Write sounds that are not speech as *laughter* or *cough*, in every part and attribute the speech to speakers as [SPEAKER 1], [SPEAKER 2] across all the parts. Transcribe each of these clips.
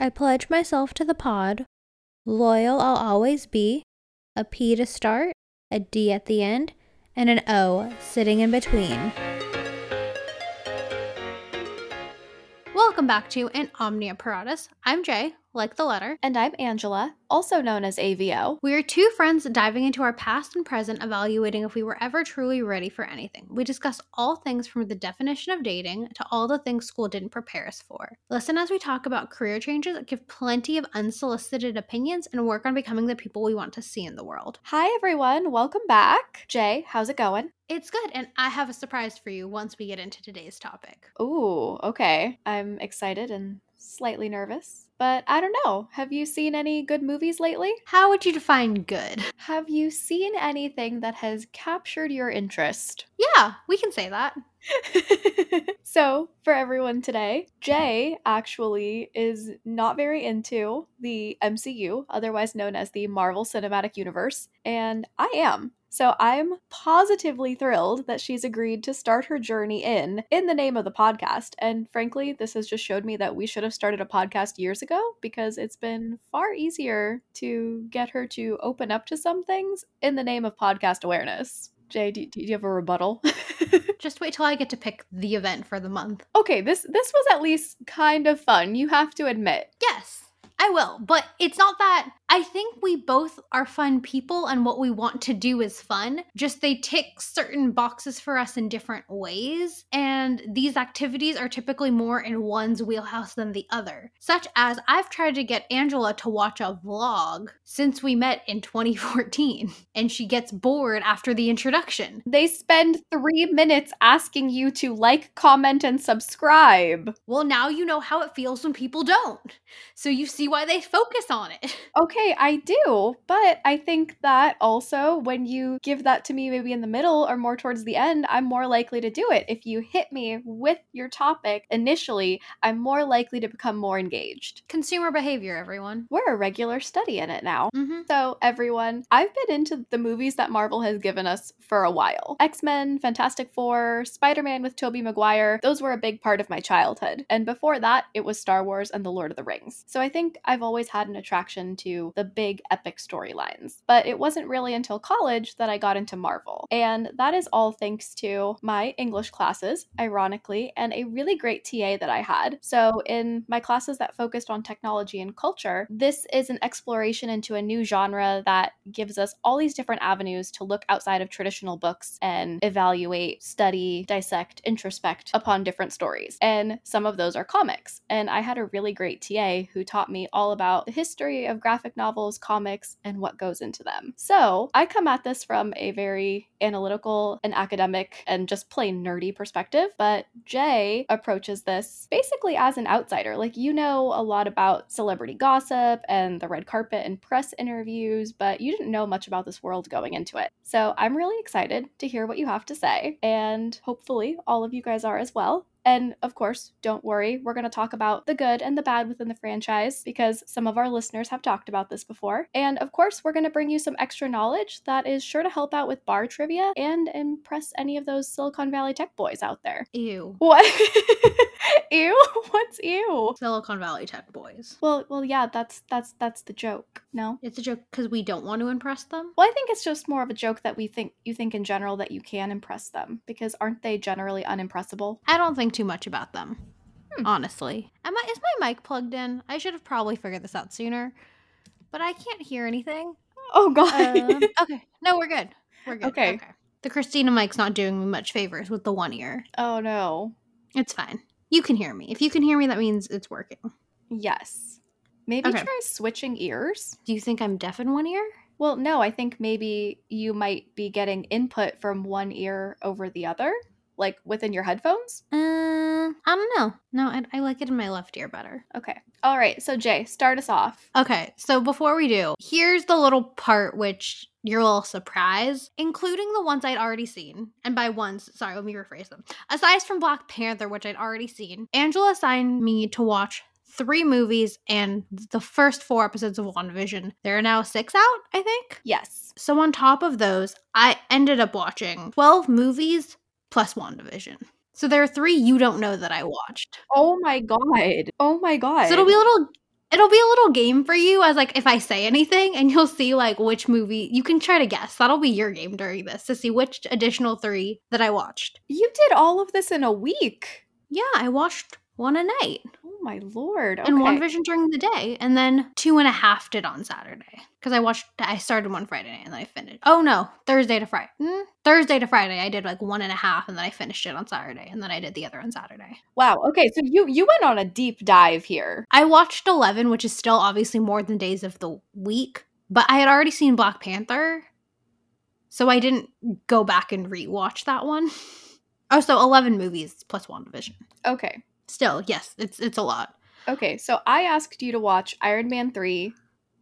[SPEAKER 1] I pledge myself to the pod. Loyal I'll always be. A P to start, a D at the end, and an O sitting in between. Welcome back to An Omnia Paratus. I'm Jay, like the letter.
[SPEAKER 2] And I'm Angela, also known as AVO.
[SPEAKER 1] We are two friends diving into our past and present, evaluating if we were ever truly ready for anything. We discuss all things from the definition of dating to all the things school didn't prepare us for. Listen as we talk about career changes, give plenty of unsolicited opinions, and work on becoming the people we want to see in the world.
[SPEAKER 2] Hi, everyone. Welcome back. Jay, how's it going?
[SPEAKER 1] It's good, and I have a surprise for you once we get into today's topic.
[SPEAKER 2] Ooh, okay. I'm excited and slightly nervous. But I don't know. Have you seen any good movies lately?
[SPEAKER 1] How would you define good?
[SPEAKER 2] Have you seen anything that has captured your interest?
[SPEAKER 1] Yeah, we can say that. *laughs*
[SPEAKER 2] so, for everyone today, Jay actually is not very into the MCU, otherwise known as the Marvel Cinematic Universe, and I am. So I'm positively thrilled that she's agreed to start her journey in in the name of the podcast. And frankly, this has just showed me that we should have started a podcast years ago because it's been far easier to get her to open up to some things in the name of podcast awareness. Jay, do, do you have a rebuttal? *laughs*
[SPEAKER 1] Just wait till I get to pick the event for the month.
[SPEAKER 2] Okay, this this was at least kind of fun. You have to admit.
[SPEAKER 1] Yes. I will, but it's not that I think we both are fun people and what we want to do is fun. Just they tick certain boxes for us in different ways. And these activities are typically more in one's wheelhouse than the other. Such as I've tried to get Angela to watch a vlog since we met in *laughs* 2014, and she gets bored after the introduction.
[SPEAKER 2] They spend three minutes asking you to like, comment, and subscribe.
[SPEAKER 1] Well, now you know how it feels when people don't. So you see why they focus on it.
[SPEAKER 2] Okay *laughs* okay, I do. But I think that also when you give that to me maybe in the middle or more towards the end, I'm more likely to do it. If you hit me with your topic initially, I'm more likely to become more engaged.
[SPEAKER 1] Consumer behavior, everyone.
[SPEAKER 2] We're a regular study in it now.
[SPEAKER 1] Mm-hmm.
[SPEAKER 2] So, everyone, I've been into the movies that Marvel has given us for a while X Men, Fantastic Four, Spider Man with Tobey Maguire. Those were a big part of my childhood. And before that, it was Star Wars and The Lord of the Rings. So, I think I've always had an attraction to the big epic storylines. But it wasn't really until college that I got into Marvel. And that is all thanks to my English classes, ironically, and a really great TA that I had. So, in my classes that focused on technology and culture, this is an exploration into a new genre that gives us all these different avenues to look outside of traditional books and evaluate, study, dissect, introspect upon different stories. And some of those are comics. And I had a really great TA who taught me all about the history of graphic novels, comics, and what goes into them. So I come at this from a very analytical and academic and just plain nerdy perspective, but Jay approaches this basically as an outsider. Like, you know a lot about celebrity gossip and the red carpet and press interviews, but you didn't know much about this world going into it. So I'm really excited to hear what you have to say, and hopefully all of you guys are as well. And of course, don't worry, we're going to talk about the good and the bad within the franchise because some of our listeners have talked about this before. And of course, we're going to bring you some extra knowledge that is sure to help out with bar trivia and impress any of those Silicon Valley tech boys out there.
[SPEAKER 1] Ew.
[SPEAKER 2] What? *laughs* ew? *laughs* What's ew?
[SPEAKER 1] Silicon Valley tech boys.
[SPEAKER 2] Well, well, yeah, that's that's that's the joke. No,
[SPEAKER 1] it's a joke because we don't want to impress them.
[SPEAKER 2] Well, I think it's just more of a joke that we think you think in general that you can impress them because aren't they generally unimpressible?
[SPEAKER 1] I don't think too much about them, hmm. honestly. Am I, is my mic plugged in? I should have probably figured this out sooner, but I can't hear anything.
[SPEAKER 2] Oh God.
[SPEAKER 1] Uh, *laughs* okay, no, we're good. We're good.
[SPEAKER 2] Okay. okay.
[SPEAKER 1] The Christina mic's not doing me much favors with the one ear.
[SPEAKER 2] Oh no.
[SPEAKER 1] It's fine. You can hear me. If you can hear me, that means it's working.
[SPEAKER 2] Yes. Maybe okay. try switching ears.
[SPEAKER 1] Do you think I'm deaf in one ear?
[SPEAKER 2] Well, no, I think maybe you might be getting input from one ear over the other, like within your headphones.
[SPEAKER 1] Uh, I don't know. No, I, I like it in my left ear better.
[SPEAKER 2] Okay. All right. So, Jay, start us off.
[SPEAKER 1] Okay. So, before we do, here's the little part which your little surprise, including the ones I'd already seen. And by ones, sorry, let me rephrase them. Aside from Black Panther, which I'd already seen, Angela assigned me to watch three movies and the first four episodes of WandaVision. There are now six out, I think.
[SPEAKER 2] Yes.
[SPEAKER 1] So on top of those, I ended up watching 12 movies plus WandaVision. So there are three you don't know that I watched.
[SPEAKER 2] Oh my god. Oh my god.
[SPEAKER 1] So it'll be a little It'll be a little game for you as like if I say anything and you'll see like which movie you can try to guess. That'll be your game during this to see which additional three that I watched.
[SPEAKER 2] You did all of this in a week.
[SPEAKER 1] Yeah, I watched one a night.
[SPEAKER 2] My lord. Okay.
[SPEAKER 1] And WandaVision during the day. And then two and a half did on Saturday. Because I watched I started one Friday night and then I finished. Oh no, Thursday to Friday. Mm, Thursday to Friday I did like one and a half and then I finished it on Saturday. And then I did the other on Saturday.
[SPEAKER 2] Wow. Okay, so you you went on a deep dive here.
[SPEAKER 1] I watched 11, which is still obviously more than days of the week, but I had already seen Black Panther. So I didn't go back and rewatch that one. *laughs* Oh, so 11 movies plus WandaVision.
[SPEAKER 2] Okay.
[SPEAKER 1] Still, yes, it's it's a lot.
[SPEAKER 2] Okay, so I asked you to watch Iron Man 3,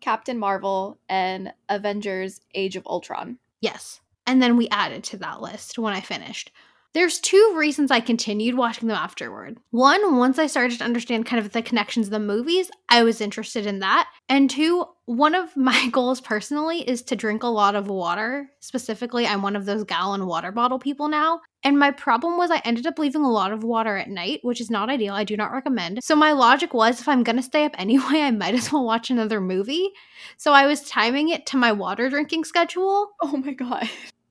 [SPEAKER 2] Captain Marvel, and Avengers Age of Ultron.
[SPEAKER 1] Yes. And then we added to that list when I finished. There's two reasons I continued watching them afterward. One, once I started to understand kind of the connections of the movies, I was interested in that. And two, one of *laughs* my goals personally is to drink a lot of water. Specifically, I'm one of those gallon water bottle people now. And my problem was I ended up leaving a lot of water at night, which is not ideal. I do not recommend. So my logic was if I'm going to stay up *laughs* anyway, I might as well watch another movie. So I was timing it to my water drinking schedule.
[SPEAKER 2] Oh my god.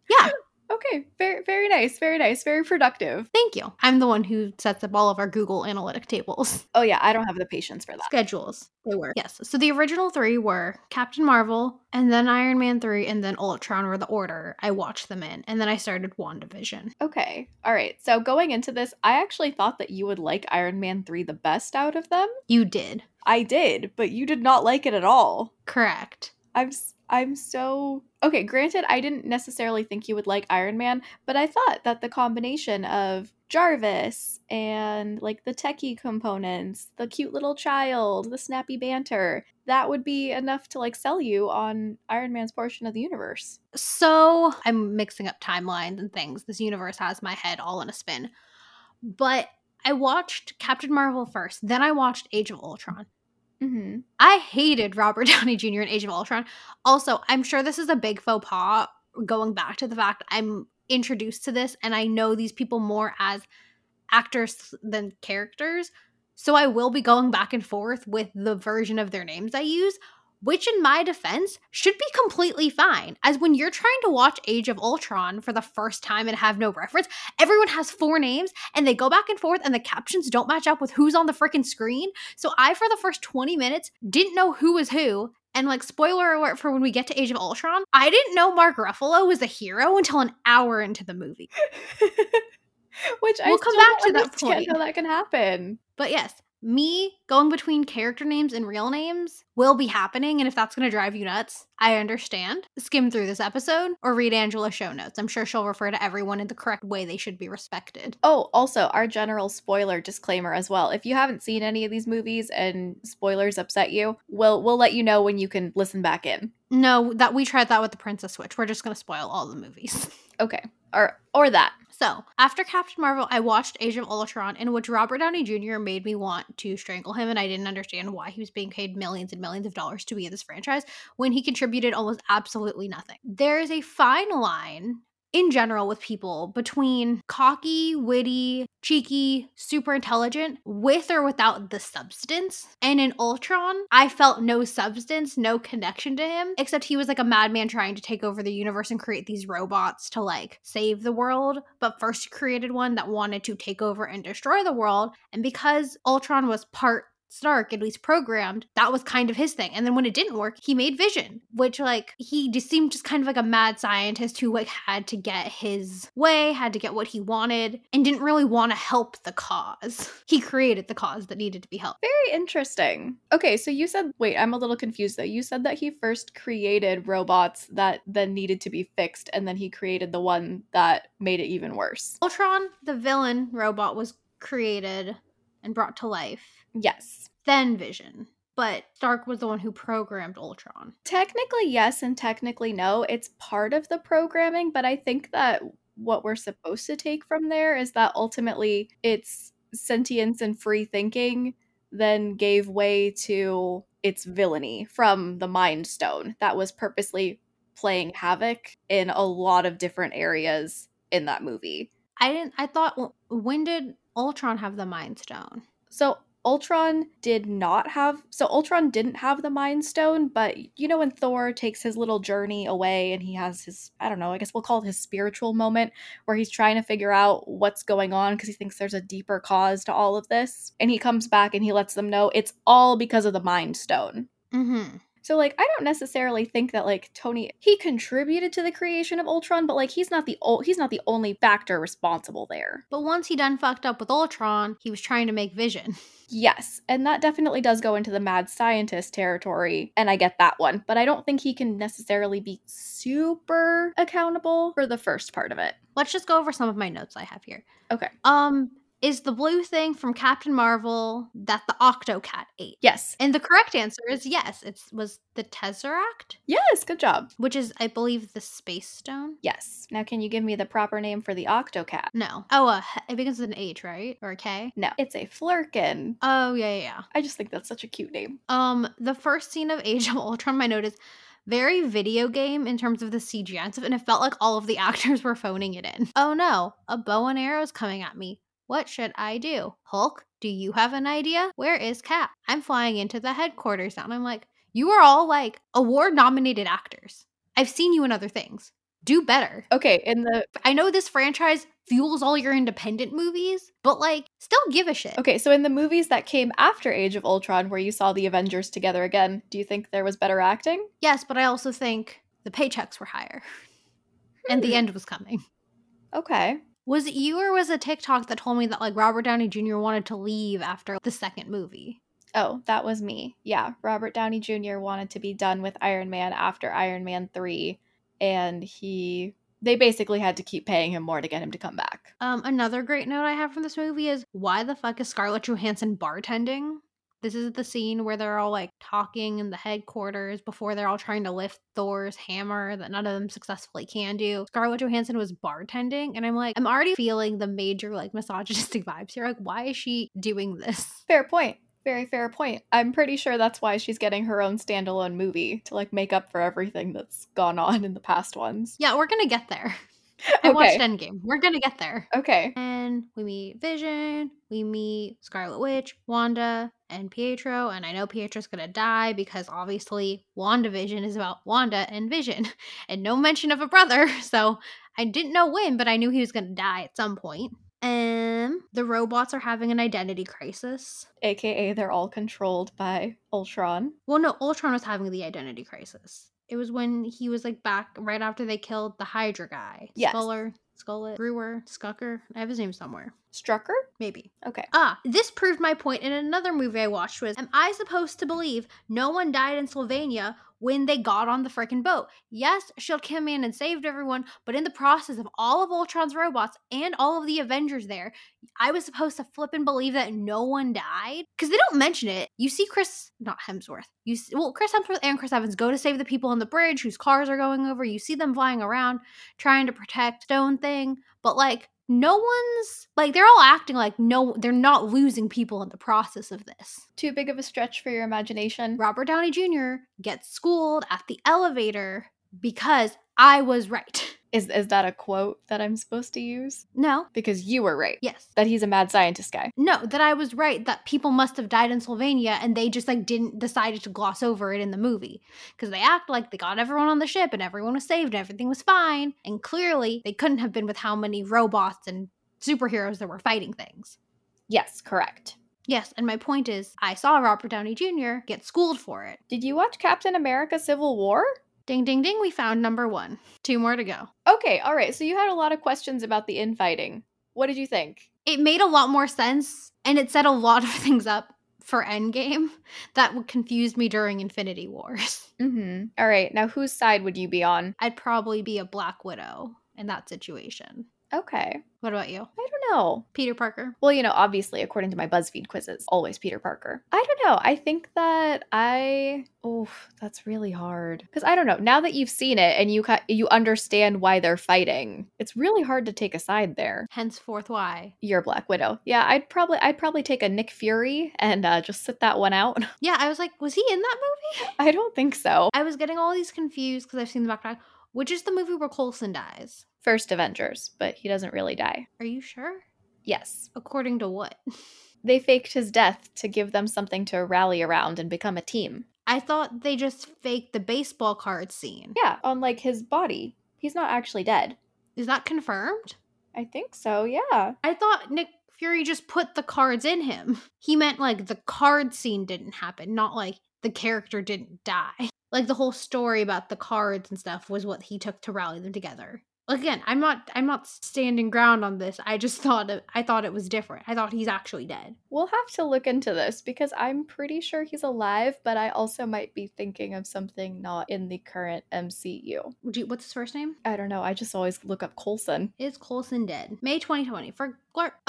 [SPEAKER 1] Yeah.
[SPEAKER 2] Okay, very very nice, very nice, very productive.
[SPEAKER 1] Thank you. I'm the one who sets up all of our Google analytic tables. *laughs*
[SPEAKER 2] Oh yeah, I don't have the patience for that.
[SPEAKER 1] Schedules. They were. Yes. So the original three were Captain Marvel, and then Iron Man 3, and then Ultron were the order I watched them in. And then I started WandaVision.
[SPEAKER 2] Okay. All right. So going into this, I actually thought that you would like Iron Man 3 the best out of them.
[SPEAKER 1] You did.
[SPEAKER 2] I did, but you did not like it at all.
[SPEAKER 1] Correct.
[SPEAKER 2] I'm s- I'm so okay. Granted, I didn't necessarily think you would like Iron Man, but I thought that the combination of Jarvis and like the techie components, the cute little child, the snappy banter, that would be enough to like sell you on Iron Man's portion of the universe.
[SPEAKER 1] So I'm mixing up timelines and things. This universe has my head all in a spin. But I watched Captain Marvel first, then I watched Age of Ultron.
[SPEAKER 2] Mm-hmm.
[SPEAKER 1] I hated Robert *laughs* Downey Jr. in Age of Ultron. Also, I'm sure this is a big faux pas going back to the fact I'm introduced to this and I know these people more as actors than characters. So I will be going back and forth with the version of their names I use, which in my defense should be completely fine. As when you're trying to watch Age of Ultron for the first time and have no reference, everyone has four names and they go back and forth and the captions don't match up with who's on the freaking screen. So I for the first 20 minutes didn't know who was who. And like spoiler alert for when we get to Age of Ultron, I didn't know Mark Ruffalo was a hero until an hour into the movie. *laughs*
[SPEAKER 2] Which I
[SPEAKER 1] We'll come
[SPEAKER 2] still
[SPEAKER 1] back to that point.
[SPEAKER 2] How that can happen?
[SPEAKER 1] But yes, me going between character names and real names will be happening. And if that's going to drive you nuts, I understand. Skim through this episode or read Angela's show notes. I'm sure she'll refer to everyone in the correct way they should be respected.
[SPEAKER 2] Oh, also, our general spoiler disclaimer as well. If you haven't seen any of these movies and spoilers upset you, we'll we'll let you know when you can listen back in.
[SPEAKER 1] No, that we tried that with the Princess Switch. We're just going to spoil all the movies. *laughs*
[SPEAKER 2] Okay. Or or that.
[SPEAKER 1] So, after Captain Marvel, I watched Age of Ultron, in which Robert Downey Jr. made me want to strangle him, and I didn't understand why he was being paid millions and millions of dollars to be in this franchise when he contributed almost absolutely nothing. There is a fine line in general with people between cocky, witty, cheeky, super intelligent, with or without the substance. And in Ultron, I felt no substance, no connection to him, except he was like a madman trying to take over the universe and create these robots to like save the world. But first, created one that wanted to take over and destroy the world. And because Ultron was part Stark, at least programmed, that was kind of his thing. And then when it didn't work, he made Vision, which like he just seemed just kind of like a mad scientist who like had to get his way, had to get what he wanted, and didn't really want to help the cause. *laughs* He created the cause that needed to be helped.
[SPEAKER 2] Very interesting. Okay, so you said wait, I'm a little confused though. You said that he first created robots that then needed to be fixed, and then he created the one that made it even worse.
[SPEAKER 1] Ultron, the villain robot, was created and brought to life.
[SPEAKER 2] Yes.
[SPEAKER 1] Then Vision. But Stark was the one who programmed Ultron.
[SPEAKER 2] Technically, yes, and technically, no. It's part of the programming, but I think that what we're supposed to take from there is that ultimately it's sentience and free thinking then gave way to its villainy from the Mind Stone that was purposely playing havoc in a lot of different areas in that movie.
[SPEAKER 1] I didn't. I thought. When did Ultron have the Mind Stone?
[SPEAKER 2] So Ultron did not have so Ultron didn't have the Mind Stone, but you know when Thor takes his little journey away and he has his I don't know, I guess we'll call it his spiritual moment where he's trying to figure out what's going on because he thinks there's a deeper cause to all of this. And he comes back and he lets them know it's all because of the Mind Stone.
[SPEAKER 1] Mm-hmm.
[SPEAKER 2] So like I don't necessarily think that like Tony he contributed to the creation of Ultron, but like he's not the o- he's not the only factor responsible there.
[SPEAKER 1] But once he done fucked up with Ultron, he was trying to make Vision. *laughs*
[SPEAKER 2] Yes, and that definitely does go into the mad scientist territory, and I get that one, but I don't think he can necessarily be super accountable for the first part of it.
[SPEAKER 1] Let's just go over some of my notes I have here.
[SPEAKER 2] Okay.
[SPEAKER 1] Um, is the blue thing from Captain Marvel that the Octocat ate?
[SPEAKER 2] Yes.
[SPEAKER 1] And the correct answer is yes. It was the Tesseract,
[SPEAKER 2] Yes, good job.
[SPEAKER 1] which is, I believe, the Space Stone.
[SPEAKER 2] Yes. Now can you give me the proper name for the Octocat?
[SPEAKER 1] No. Oh, uh, it begins with an H, right? Or a K?
[SPEAKER 2] No, it's a Flerken.
[SPEAKER 1] Oh, yeah, yeah, yeah.
[SPEAKER 2] I just think that's such a cute name.
[SPEAKER 1] Um, the first scene of Age of Ultron, my note is very video game in terms of the CGI and stuff, and it felt like all of the *laughs* actors were phoning it in. Oh no, a bow and arrow is coming at me. What should I do? Hulk, do you have an idea? Where is Cap? I'm flying into the headquarters now. And I'm like, you are all like award nominated actors. I've seen you in other things. Do better.
[SPEAKER 2] Okay, in the
[SPEAKER 1] I know this franchise fuels all your independent movies, but like, still give a shit.
[SPEAKER 2] Okay, so in the movies that came after Age of Ultron where you saw the Avengers together again, do you think there was better acting?
[SPEAKER 1] Yes, but I also think the paychecks were higher and the
[SPEAKER 2] Hmm.
[SPEAKER 1] end was coming.
[SPEAKER 2] Okay.
[SPEAKER 1] Was it you or was it TikTok that told me that like Robert Downey Jr. wanted to leave after the second movie?
[SPEAKER 2] Oh, that was me. Yeah, Robert Downey Jr. wanted to be done with Iron Man after Iron Man 3 and he they basically had to keep paying him more to get him to come back.
[SPEAKER 1] Um, another great note I have from this movie is why the fuck is Scarlett Johansson bartending? This is the scene where they're all like talking in the headquarters before they're all trying to lift Thor's hammer that none of them successfully can do. Scarlett Johansson was bartending, and I'm like, I'm already feeling the major like misogynistic *laughs* vibes here. Like, why is she doing this?
[SPEAKER 2] Fair point. Very fair point. I'm pretty sure that's why she's getting her own standalone movie to like make up for everything that's gone on in the past ones.
[SPEAKER 1] Yeah, we're gonna get there. *laughs* I watched
[SPEAKER 2] Okay.
[SPEAKER 1] Endgame. We're gonna get there.
[SPEAKER 2] Okay.
[SPEAKER 1] And we meet Vision, we meet Scarlet Witch, Wanda, and Pietro. And I know Pietro's gonna die because obviously WandaVision is about Wanda and Vision, *laughs* and no mention of a brother. *laughs* So I didn't know when, but I knew he was gonna die at some point. Um, the robots are having an identity crisis.
[SPEAKER 2] AKA they're all controlled by Ultron.
[SPEAKER 1] Well, no, Ultron was having the identity crisis. It was when he was like back right after they killed the Hydra guy.
[SPEAKER 2] Yes.
[SPEAKER 1] Sculler, Skullet, Brewer, Skucker. I have his name somewhere.
[SPEAKER 2] Strucker?
[SPEAKER 1] Maybe.
[SPEAKER 2] Okay.
[SPEAKER 1] Ah, this proved my point in another movie I watched was Am I supposed to believe no one died in Sylvania when they got on the freaking boat? Yes, Shield came in and saved everyone, but in the process of all of Ultron's robots and all of the Avengers there, I was supposed to flip and believe that no one died? Because they don't mention it. You see Chris, not Hemsworth, you see, well, Chris Hemsworth and Chris Evans go to save the people on the bridge whose cars are going over. You see them flying around trying to protect Stone Thing, but like, no one's like they're all acting like no they're not losing people in the process of this.
[SPEAKER 2] Too big of a stretch for your imagination.
[SPEAKER 1] Robert Downey Jr. gets schooled at the elevator because I was right. *laughs*
[SPEAKER 2] Is is that a quote that I'm supposed to use?
[SPEAKER 1] No.
[SPEAKER 2] Because you were right.
[SPEAKER 1] Yes.
[SPEAKER 2] That he's a mad scientist guy.
[SPEAKER 1] No, that I was right that people must have died in Sylvania and they just like didn't decided to gloss over it in the movie because they act like they got everyone on the ship and everyone was saved and everything was fine and clearly they couldn't have been with how many robots and superheroes that were fighting things.
[SPEAKER 2] Yes, correct.
[SPEAKER 1] Yes, and my point is, I saw Robert Downey Jr. get schooled for it.
[SPEAKER 2] Did you watch Captain America Civil War?
[SPEAKER 1] Ding, ding, ding, we found number one. Two more to go.
[SPEAKER 2] Okay, all right. So you had a lot of questions about the infighting. What did you think?
[SPEAKER 1] It made a lot more sense, and it set a lot of *laughs* things up for Endgame that would confuse me during Infinity Wars. *laughs*
[SPEAKER 2] Mm-hmm. All right. Now, whose side would you be on?
[SPEAKER 1] I'd probably be a Black Widow in that situation.
[SPEAKER 2] Okay.
[SPEAKER 1] What about you?
[SPEAKER 2] I don't know.
[SPEAKER 1] Peter Parker?
[SPEAKER 2] Well, you know, obviously, according to my BuzzFeed quizzes, always Peter Parker. I don't know. I think that I. Oh, that's really hard. Because I don't know. Now that you've seen it and you ca- you understand why they're fighting, it's really hard to take a side there.
[SPEAKER 1] Henceforth, why?
[SPEAKER 2] You're Black Widow. Yeah, I'd probably I'd probably take a Nick Fury and uh, just sit that one out. *laughs*
[SPEAKER 1] Yeah, I was like, was he in that movie?
[SPEAKER 2] I don't think so.
[SPEAKER 1] I was getting all these confused because I've seen the background. Which is the movie where Coulson dies?
[SPEAKER 2] First Avengers, but he doesn't really die.
[SPEAKER 1] Are you sure?
[SPEAKER 2] Yes.
[SPEAKER 1] According to what? *laughs*
[SPEAKER 2] They faked his death to give them something to rally around and become a team.
[SPEAKER 1] I thought they just faked the baseball card scene.
[SPEAKER 2] Yeah, on like his body. He's not actually dead.
[SPEAKER 1] Is that confirmed?
[SPEAKER 2] I think so, yeah.
[SPEAKER 1] I thought Nick Fury just put the cards in him. *laughs* He meant like the card scene didn't happen, not like the character didn't die. *laughs* Like the whole story about the cards and stuff was what he took to rally them together again i'm not i'm not standing ground on this. I just thought it, i thought it was different. I thought he's actually dead.
[SPEAKER 2] We'll have to look into this because i'm pretty sure he's alive but i also might be thinking of something not in the current mcu
[SPEAKER 1] you, what's his first name?
[SPEAKER 2] I don't know. I just always look up coulson
[SPEAKER 1] is coulson dead? May 2020 for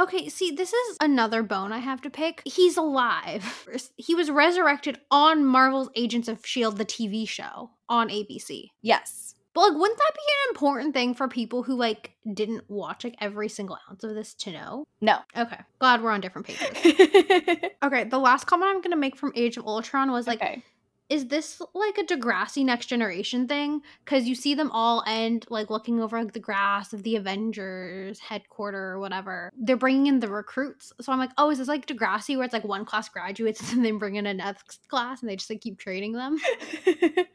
[SPEAKER 1] okay see this is another bone i have to pick. He's alive. He was resurrected on marvel's agents of shield the tv show on abc
[SPEAKER 2] yes
[SPEAKER 1] but like, wouldn't that be an important thing for people who like didn't watch like every single ounce of this to know?
[SPEAKER 2] No.
[SPEAKER 1] Okay. Glad we're on different pages. *laughs* okay. The last comment I'm gonna make from Age of Ultron was like, okay. is this like a Degrassi Next Generation thing? Because you see them all end like looking over like the grass of the Avengers headquarter or whatever. They're bringing in the recruits. So I'm like, oh, is this like Degrassi where it's like one class graduates *laughs* and then bring in a next class and they just like keep training them? *laughs*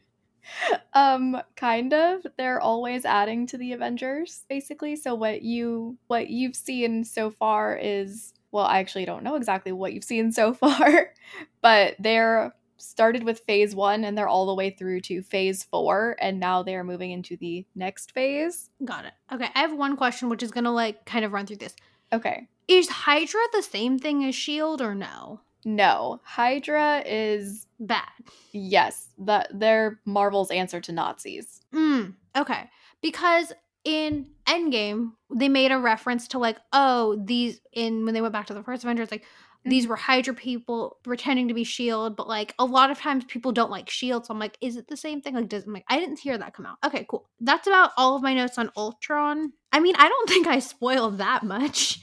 [SPEAKER 1] *laughs*
[SPEAKER 2] um kind of. They're always adding to the avengers basically. So what you what you've seen so far is well i actually don't know exactly what you've seen so *laughs* far but they're started with phase one and they're all the way through to phase four and now they're moving into the next phase.
[SPEAKER 1] Got it. Okay i have one question which is gonna like kind of run through this.
[SPEAKER 2] Okay.
[SPEAKER 1] Is hydra the same thing as shield or no
[SPEAKER 2] no, Hydra is
[SPEAKER 1] bad.
[SPEAKER 2] Yes, that they're Marvel's answer to Nazis.
[SPEAKER 1] Mm, okay, because in Endgame they made a reference to like, oh, these in when they went back to the first Avengers, like mm-hmm. these were Hydra people pretending to be Shield, but like a lot of times people don't like Shield, so I'm like, is it the same thing? Like, does I'm like I didn't hear that come out. Okay, cool. That's about all of my notes on Ultron. I mean, I don't *laughs* think I spoiled that much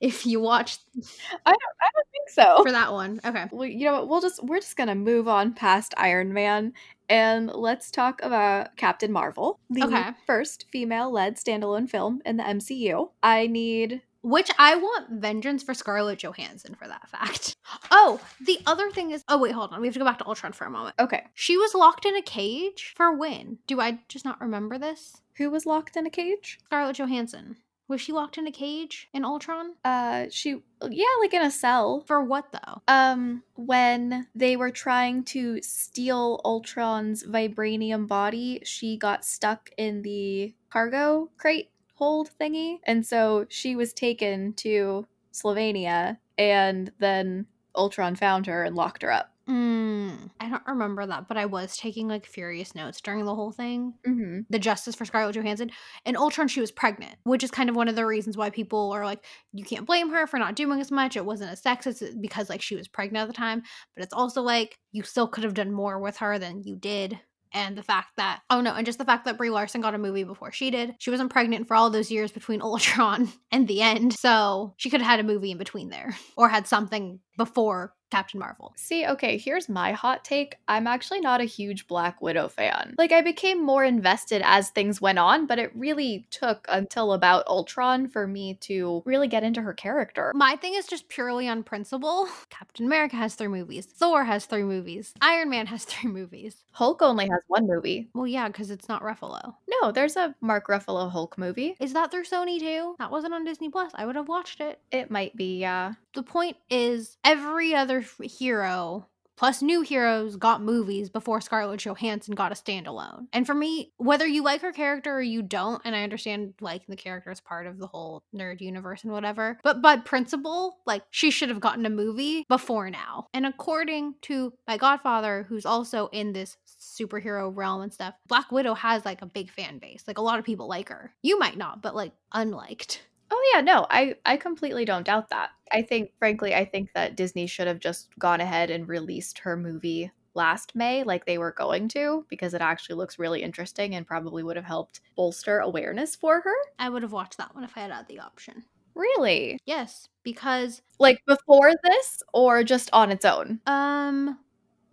[SPEAKER 1] if you watch.
[SPEAKER 2] I don't. I don't think so.
[SPEAKER 1] For that one, okay.
[SPEAKER 2] Well, you know what? We'll just we're just gonna move on past Iron Man and let's talk about Captain Marvel, the okay. first female-led standalone film in the MCU. I need
[SPEAKER 1] which I want vengeance for Scarlett Johansson for that fact. *laughs* Oh, the other thing is oh wait, hold on. We have to go back to Ultron for a moment.
[SPEAKER 2] Okay.
[SPEAKER 1] She was locked in a cage for when? Do I just not remember this?
[SPEAKER 2] Who was locked in a cage?
[SPEAKER 1] Scarlett Johansson. Was she locked in a cage in Ultron?
[SPEAKER 2] Uh, she yeah, like in a cell.
[SPEAKER 1] For what though?
[SPEAKER 2] Um, when they were trying to steal Ultron's vibranium body, she got stuck in the cargo crate hold thingy, and so she was taken to Slovenia, and then Ultron found her and locked her up.
[SPEAKER 1] Mm, I don't remember that, but I was taking like furious notes during the whole thing.
[SPEAKER 2] Mm-hmm.
[SPEAKER 1] The justice for Scarlett Johansson. In Ultron, she was pregnant, which is kind of one of the reasons why people are like, you can't blame her for not doing as much. It wasn't as sexist because like she was pregnant at the time, but it's also like you still could have done more with her than you did and the fact that oh no and just the fact that brie larson got a movie before she did she wasn't pregnant for all those years between *laughs* ultron and the end so she could have had a movie in between there or had something before Captain Marvel.
[SPEAKER 2] See, okay, here's my hot take. I'm actually not a huge Black Widow fan. Like, I became more invested as things went on, but it really took until about Ultron for me to really get into her character.
[SPEAKER 1] My thing is just purely on principle. *laughs* Captain America has three movies, Thor has three movies, Iron Man has *laughs* three movies.
[SPEAKER 2] Hulk only has one movie.
[SPEAKER 1] Well, yeah, because it's not Ruffalo.
[SPEAKER 2] No, there's a Mark Ruffalo Hulk movie.
[SPEAKER 1] Is that through Sony too? That wasn't on Disney Plus. I would have watched it.
[SPEAKER 2] It might be, yeah.
[SPEAKER 1] The point is, every other hero plus new heroes got movies before Scarlett Johansson got a standalone. And for me, whether you like her character or you don't, and I understand liking the character is part of the whole nerd universe and whatever, but by principle, like she should have gotten a movie before now. And according to my godfather, who's also in this superhero realm and stuff, Black Widow has like a big fan base. Like a lot of people like her. You might not, but like unliked.
[SPEAKER 2] Oh yeah, no, I I completely don't doubt that. I think frankly, I think that Disney should have just gone ahead and released her movie last May like they were going to because it actually looks really interesting and probably would have helped bolster awareness for her.
[SPEAKER 1] I would have watched that one if I had had the option.
[SPEAKER 2] Really?
[SPEAKER 1] Yes, because
[SPEAKER 2] like before this or just on its own?
[SPEAKER 1] Um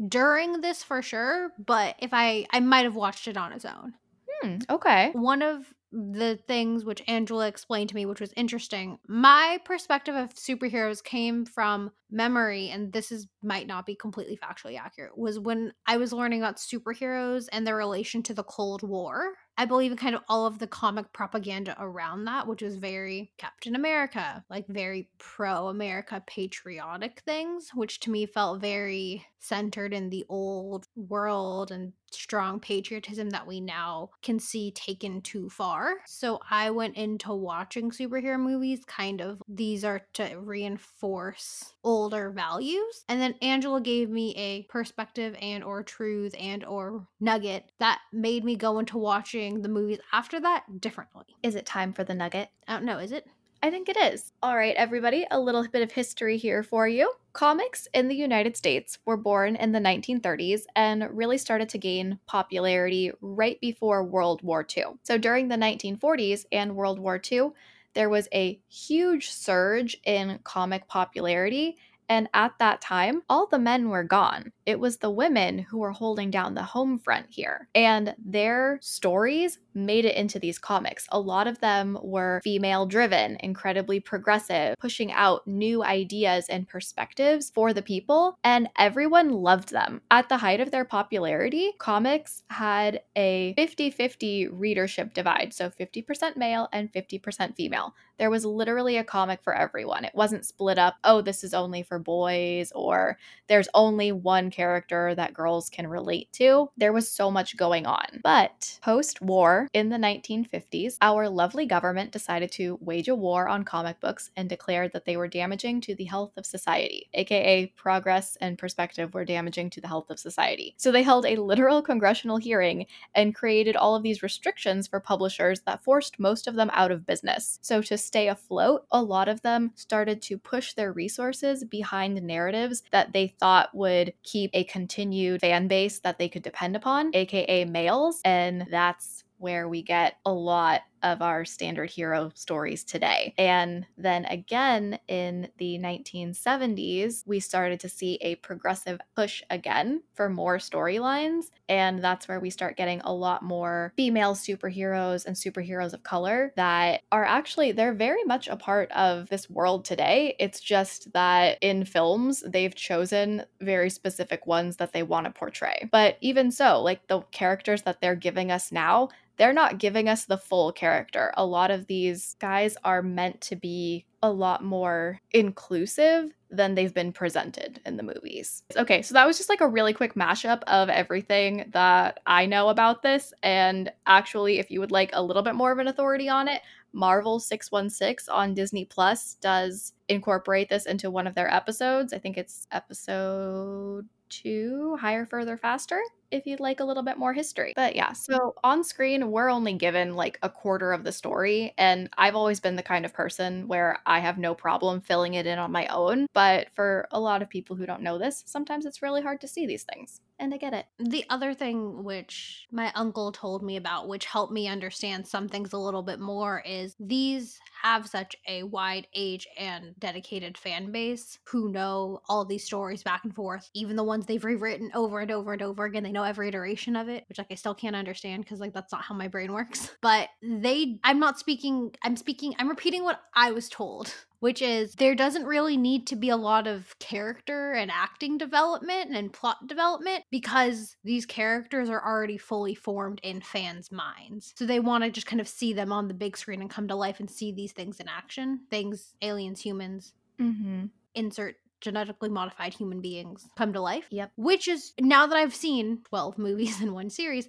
[SPEAKER 1] during this for sure, but if I I might have watched it on its own.
[SPEAKER 2] Hmm, okay.
[SPEAKER 1] One of the things which Angela explained to me, which was interesting. My perspective of superheroes came from memory, and this is might not be completely factually accurate, was when I was learning about superheroes and their relation to the Cold War. I believe in kind of all of the comic propaganda around that, which was very Captain America, like very pro America patriotic things, which to me felt very centered in the old world and strong patriotism that we now can see taken too far. So I went into watching superhero movies kind of these are to reinforce older values. And then Angela gave me a perspective and or truth and or nugget that made me go into watching the movies after that differently.
[SPEAKER 2] Is it time for the nugget?
[SPEAKER 1] Uh, I don't know, is it?
[SPEAKER 2] I think it is. All right, everybody, a little bit of history here for you. Comics in the United States were born in the 1930s and really started to gain popularity right before World War II. So during the 1940s and World War II, there was a huge surge in comic popularity and at that time, all the men were gone. It was the women who were holding down the home front here. And their stories made it into these comics. A lot of them were female driven, incredibly progressive, pushing out new ideas and perspectives for the people, and everyone loved them. At the height of their popularity, comics had a 50 50 readership divide, so 50% male and 50% female. There was literally a comic for everyone. It wasn't split up, oh, this is only for boys, or there's only one character that girls can relate to. There was so much going on. But post war, in the 1950s, our lovely government decided to wage a war on comic books and declared that they were damaging to the health of society, aka progress and perspective were damaging to the health of society. So they held a literal congressional hearing and created all of these restrictions for publishers that forced most of them out of business. So to stay afloat, a lot of them started to push their resources behind narratives that they thought would keep a continued fan base that they could depend upon, aka males, and that's where we get a lot of our standard hero stories today. And then again in the 1970s, we started to see a progressive push again for more storylines. And that's where we start getting a lot more female superheroes and superheroes of color that are actually, they're very much a part of this world today. It's just that in films, they've chosen very specific ones that they want to portray. But even so, like the characters that they're giving us now, they're not giving us the full character. A lot of these guys are meant to be a lot more inclusive than they've been presented in the movies. Okay, so that was just like a really quick mashup of everything that I know about this. And actually, if you would like a little bit more of an authority on it, Marvel 616 on Disney Plus does incorporate this into one of their episodes. I think it's episode two, Higher, Further, Faster if you'd like a little bit more history. But yeah, so on screen, we're only given like a quarter of the story. And I've always been the kind of person where I have no problem filling it in on my own. But for a lot of people who don't know this, sometimes it's really hard to see these things. And I get it.
[SPEAKER 1] The other thing which my uncle told me about, which helped me understand some things a little bit more, is these have such a wide age and dedicated fan base who know all these stories back and forth, even the ones they've rewritten over and over and over again. They know every iteration of it, which like I still can't understand because like that's not how my brain works. *laughs* But they I'm not speaking I'm speaking I'm repeating what I was told which is there doesn't really need to be a lot of character and acting development and plot development because these characters are already fully formed in fans' minds. So they want to just kind of see them on the big screen and come to life and see these things in action things, aliens, humans.
[SPEAKER 2] Mm-hmm.
[SPEAKER 1] Insert genetically modified human beings come to life.
[SPEAKER 2] Yep.
[SPEAKER 1] Which is now that I've seen 12 *laughs* movies in one series,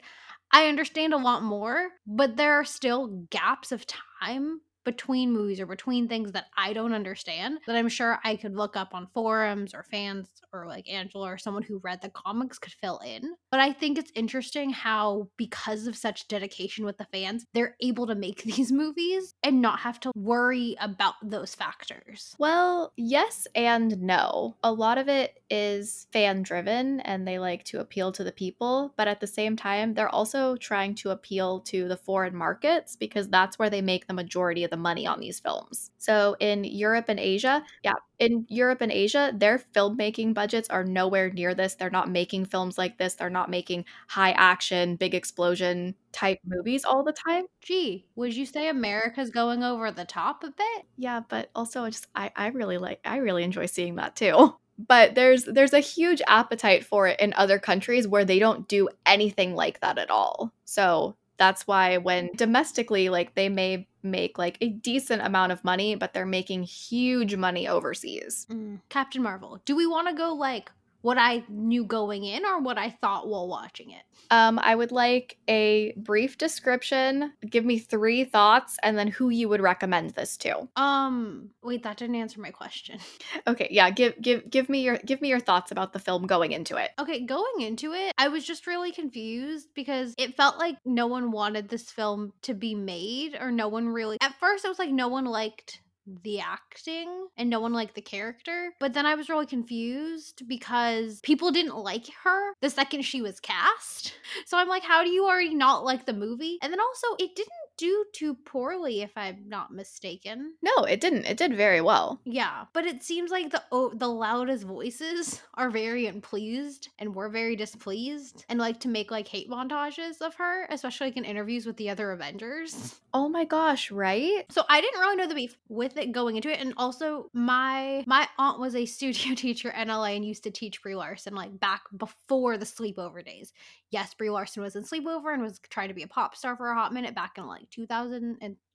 [SPEAKER 1] I understand a lot more, but there are still gaps of time between movies or between things that I don't understand that I'm sure I could look up on forums or fans or like Angela or someone who read the comics could fill in. But I think it's interesting how, because of such dedication with the fans, they're able to make *laughs* these movies and not have to worry about those factors.
[SPEAKER 2] Well, yes and no. A lot of it is fan driven and they like to appeal to the people, but at the same time, they're also trying to appeal to the foreign markets because that's where they make the majority of the money on these films. So in Europe and Asia, yeah, in Europe and Asia, their filmmaking budgets are nowhere near this. They're not making films like this. They're not making high action, big explosion type movies all the time.
[SPEAKER 1] Gee, would you say America's going over the top a bit?
[SPEAKER 2] Yeah, but also I just I, I really like I really enjoy seeing that too. But there's there's a huge appetite for it in other countries where they don't do anything like that at all. So that's why when domestically like they may make like a decent amount of money but they're making huge money overseas
[SPEAKER 1] mm. captain marvel do we want to go like what I knew going in or what I thought while watching it?
[SPEAKER 2] Um, I would like a brief description. Give me three thoughts, and then who you would recommend this to.
[SPEAKER 1] Um, wait, that didn't answer my question. *laughs*
[SPEAKER 2] Okay, yeah, give give give me your give me your thoughts about the film going into it.
[SPEAKER 1] Okay, going into it, I was just really confused because it felt like no one wanted this film to be made, or no one really. At first, it was like no one liked the acting and no one liked the character. But then I was really confused because people didn't like her the second she was cast. *laughs* So I'm like, how do you already not like the movie? And then also, it didn't do too poorly, if I'm not mistaken.
[SPEAKER 2] No, it didn't. It did very well.
[SPEAKER 1] Yeah, but it seems like the oh, the loudest voices *laughs* are very unpleased, and we're very displeased, and like to make like hate montages of her, especially like in interviews with the other Avengers.
[SPEAKER 2] Oh my gosh, right?
[SPEAKER 1] So I didn't really know the beef with it going into it, and also my my aunt was a *laughs* studio teacher in LA and used to teach Brie Larson like back before the sleepover days yes, Brie Larson was in Sleepover and was trying to be a pop star for a hot minute back in like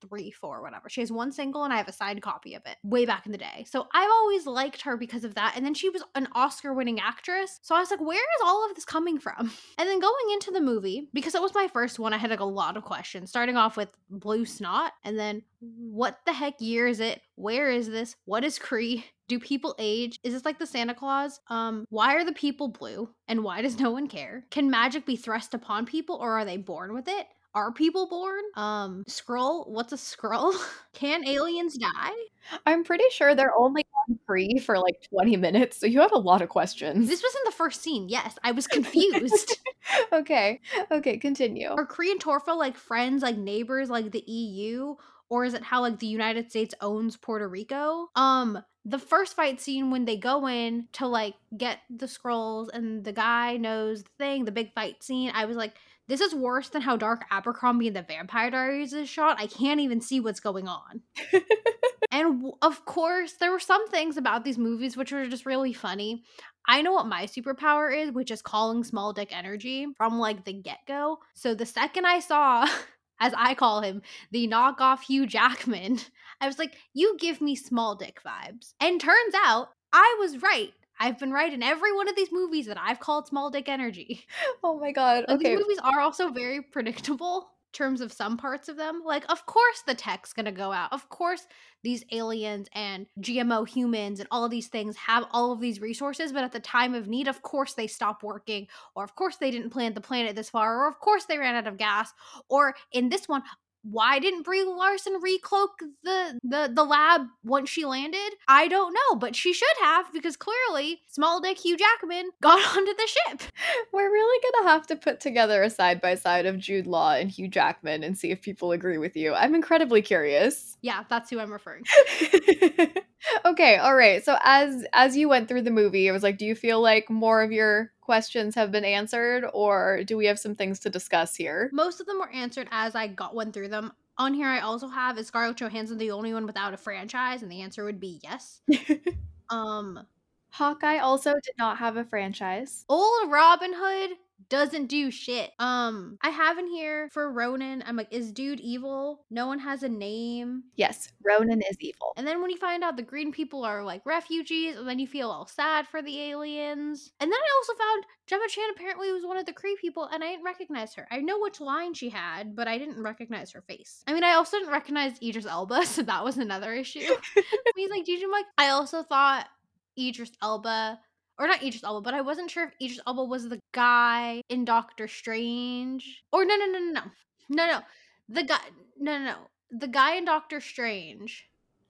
[SPEAKER 1] 2003, 4, whatever. She has one single and I have a signed copy of it way back in the day. So I've always liked her because of that. And then she was an Oscar winning actress. So I was like, where is all of this coming from? *laughs* And then going into the movie, because it was my first one, I had like a lot of questions, starting off with Blue Snot and then what the heck year is it? Where is this? What is Kree? Do people age? Is this like the Santa Claus? Um, why are the people blue? And why does no one care? Can magic be thrust upon people or are they born with it? Are people born? Um, scroll. what's a scroll? *laughs* Can aliens die?
[SPEAKER 2] I'm pretty sure they're only on free for like 20 minutes, so you have a lot of questions.
[SPEAKER 1] This was in the first scene, yes. I was *laughs* confused.
[SPEAKER 2] okay. Okay, continue.
[SPEAKER 1] Are Kree and Torfa like friends, like neighbors, like the EU? Or is it how like the United States owns Puerto Rico? Um, the first fight scene when they go in to like get the scrolls and the guy knows the thing, the big fight scene, I was like, this is worse than how Dark Abercrombie and the Vampire Diaries is shot. I can't even see what's going on. *laughs* and of course, there were some things about these movies which were just really funny. I know what my superpower is, which is calling small dick energy from like the get go. So the second I saw *laughs* as I call him, the knockoff Hugh Jackman. *laughs* I was like, you give me small dick vibes. And turns out I was right. I've been right in every one of these movies that I've called small dick energy. *laughs*
[SPEAKER 2] Oh my god. okay.
[SPEAKER 1] These movies are also very predictable terms of some parts of them. Like, of course the tech's gonna go out. Of course these aliens and GMO humans and all of these things have all of these resources, but at the time of need, of course they stop working, or of course they didn't plant the planet this far, or of course they ran out of gas, or in this one, why didn't Brie Larson recloak the, the the lab once she landed? I don't know, but she should have because clearly Small Dick Hugh Jackman *laughs* got onto the ship. *laughs*
[SPEAKER 2] We're really gonna have to put together a side by side of Jude Law and Hugh Jackman and see if people agree with you. I'm incredibly curious.
[SPEAKER 1] Yeah, that's who I'm referring. *laughs*
[SPEAKER 2] okay, all right. So as as you went through the movie, it was like, do you feel like more of your questions have been answered, or do we have some things to discuss here?
[SPEAKER 1] Most of them were answered as I got one through them. On here, I also have is Scarlett Johansson the only one without a franchise, and the answer would be yes. *laughs* um,
[SPEAKER 2] Hawkeye also did not have a franchise.
[SPEAKER 1] Old Robin Hood doesn't do shit. Um, I have in here for Ronan. I'm like, is dude evil? No one has a name.
[SPEAKER 2] Yes, Ronan is evil.
[SPEAKER 1] And then when you find out the green people are like refugees, and then you feel all sad for the aliens. And then I also found Gemma Chan apparently was one of the Kree people, and I didn't recognize her. I know which line she had, but I didn't recognize her face. I mean, I also didn't recognize Idris Elba, *laughs* so that was another issue. *laughs* He's like, you like? I also thought Idris Elba or not Idris Elba, but I wasn't sure if Idris Elba was the guy in Doctor Strange. Or no, no, no, no, no, no, no, the guy, no, no, no, the guy in Doctor Strange.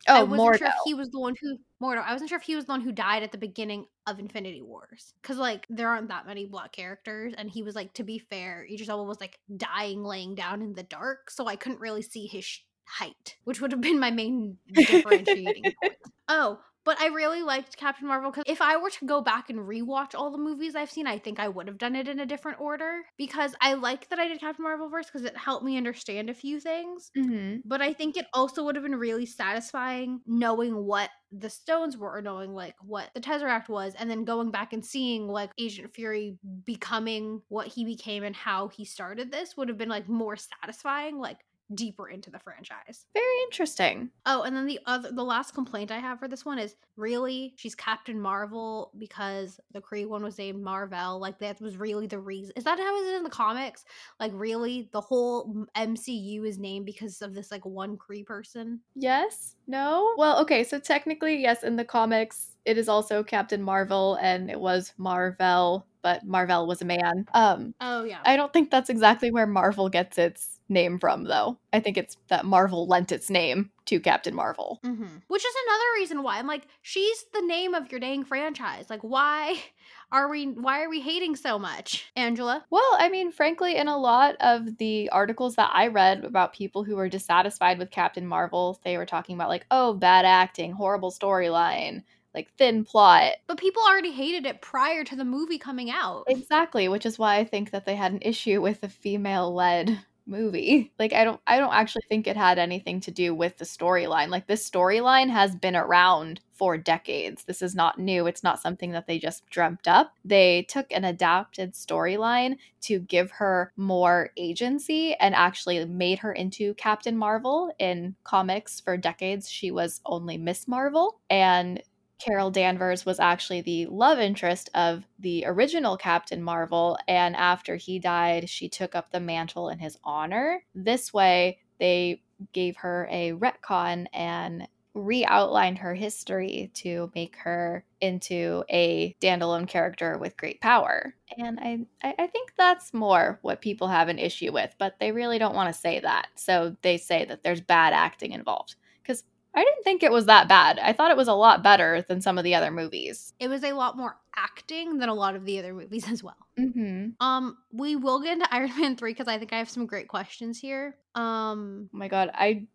[SPEAKER 2] Oh,
[SPEAKER 1] I wasn't
[SPEAKER 2] Mordo.
[SPEAKER 1] sure if he was the one who Mordo. I wasn't sure if he was the one who died at the beginning of Infinity Wars because like there aren't that many black characters, and he was like to be fair, Idris Elba was like dying laying down in the dark, so I couldn't really see his sh- height, which would have been my main differentiating point. Oh, but I really liked Captain Marvel because if I were to go back and rewatch all the movies I've seen, I think I would have done it in a different order because I like that I did Captain Marvel first because it helped me understand a few things.
[SPEAKER 2] hmm
[SPEAKER 1] But I think it also would have been really satisfying knowing what the stones were or knowing like what the Tesseract was and then going back and seeing like Agent Fury becoming what he became and how he started this would have been like more satisfying, like deeper into the franchise.
[SPEAKER 2] Very interesting.
[SPEAKER 1] Oh, and then the other the last complaint I have for this one is really she's Captain Marvel because the Kree one was named Marvel. Like that was really the reason. Is that how it is in the comics? Like really the whole MCU is named because of this like one Kree person?
[SPEAKER 2] Yes? No? Well, okay, so technically, yes, in the comics, it is also Captain Marvel and it was Marvel, but Marvel was a man. Um,
[SPEAKER 1] Oh yeah.
[SPEAKER 2] I don't think that's exactly where Marvel gets its name from, though. I think it's that Marvel lent its name to Captain Marvel.
[SPEAKER 1] Mm-hmm. Which is another reason why I'm like, she's the name of your dang franchise. Like, why *laughs* are we why are we hating so much, Angela?
[SPEAKER 2] Well, I mean, frankly, in a lot of the articles that I read about people who were dissatisfied with Captain Marvel, they were talking about, like, oh, bad acting, horrible storyline, like thin plot.
[SPEAKER 1] But people already hated it prior to the movie coming out.
[SPEAKER 2] Exactly, which is why I think that they had an issue with a female-led movie. Like I don't I don't actually think it had anything to do with the storyline. Like this storyline has been around for decades. This is not new. It's not something that they just dreamt up. They took an adapted storyline to give her more agency and actually made her into Captain Marvel in comics for decades. She was only Miss Marvel and Carol Danvers was actually the love interest of the original Captain Marvel, and after he died, she took up the mantle in his honor. This way, they gave her a retcon and re outlined her history to make her into a standalone character with great power. And I, I, I think that's more what people have an issue with, but they really don't want to say that. So they say that there's bad acting involved. Because I didn't think it was that bad. I thought it was a lot better than some of the other movies.
[SPEAKER 1] It was a lot more acting than a lot of the other movies *laughs* as well.
[SPEAKER 2] Mm-hmm.
[SPEAKER 1] Um, we will get into *laughs* Iron Man 3 because I think I have some great questions here. Um,
[SPEAKER 2] Oh my god, I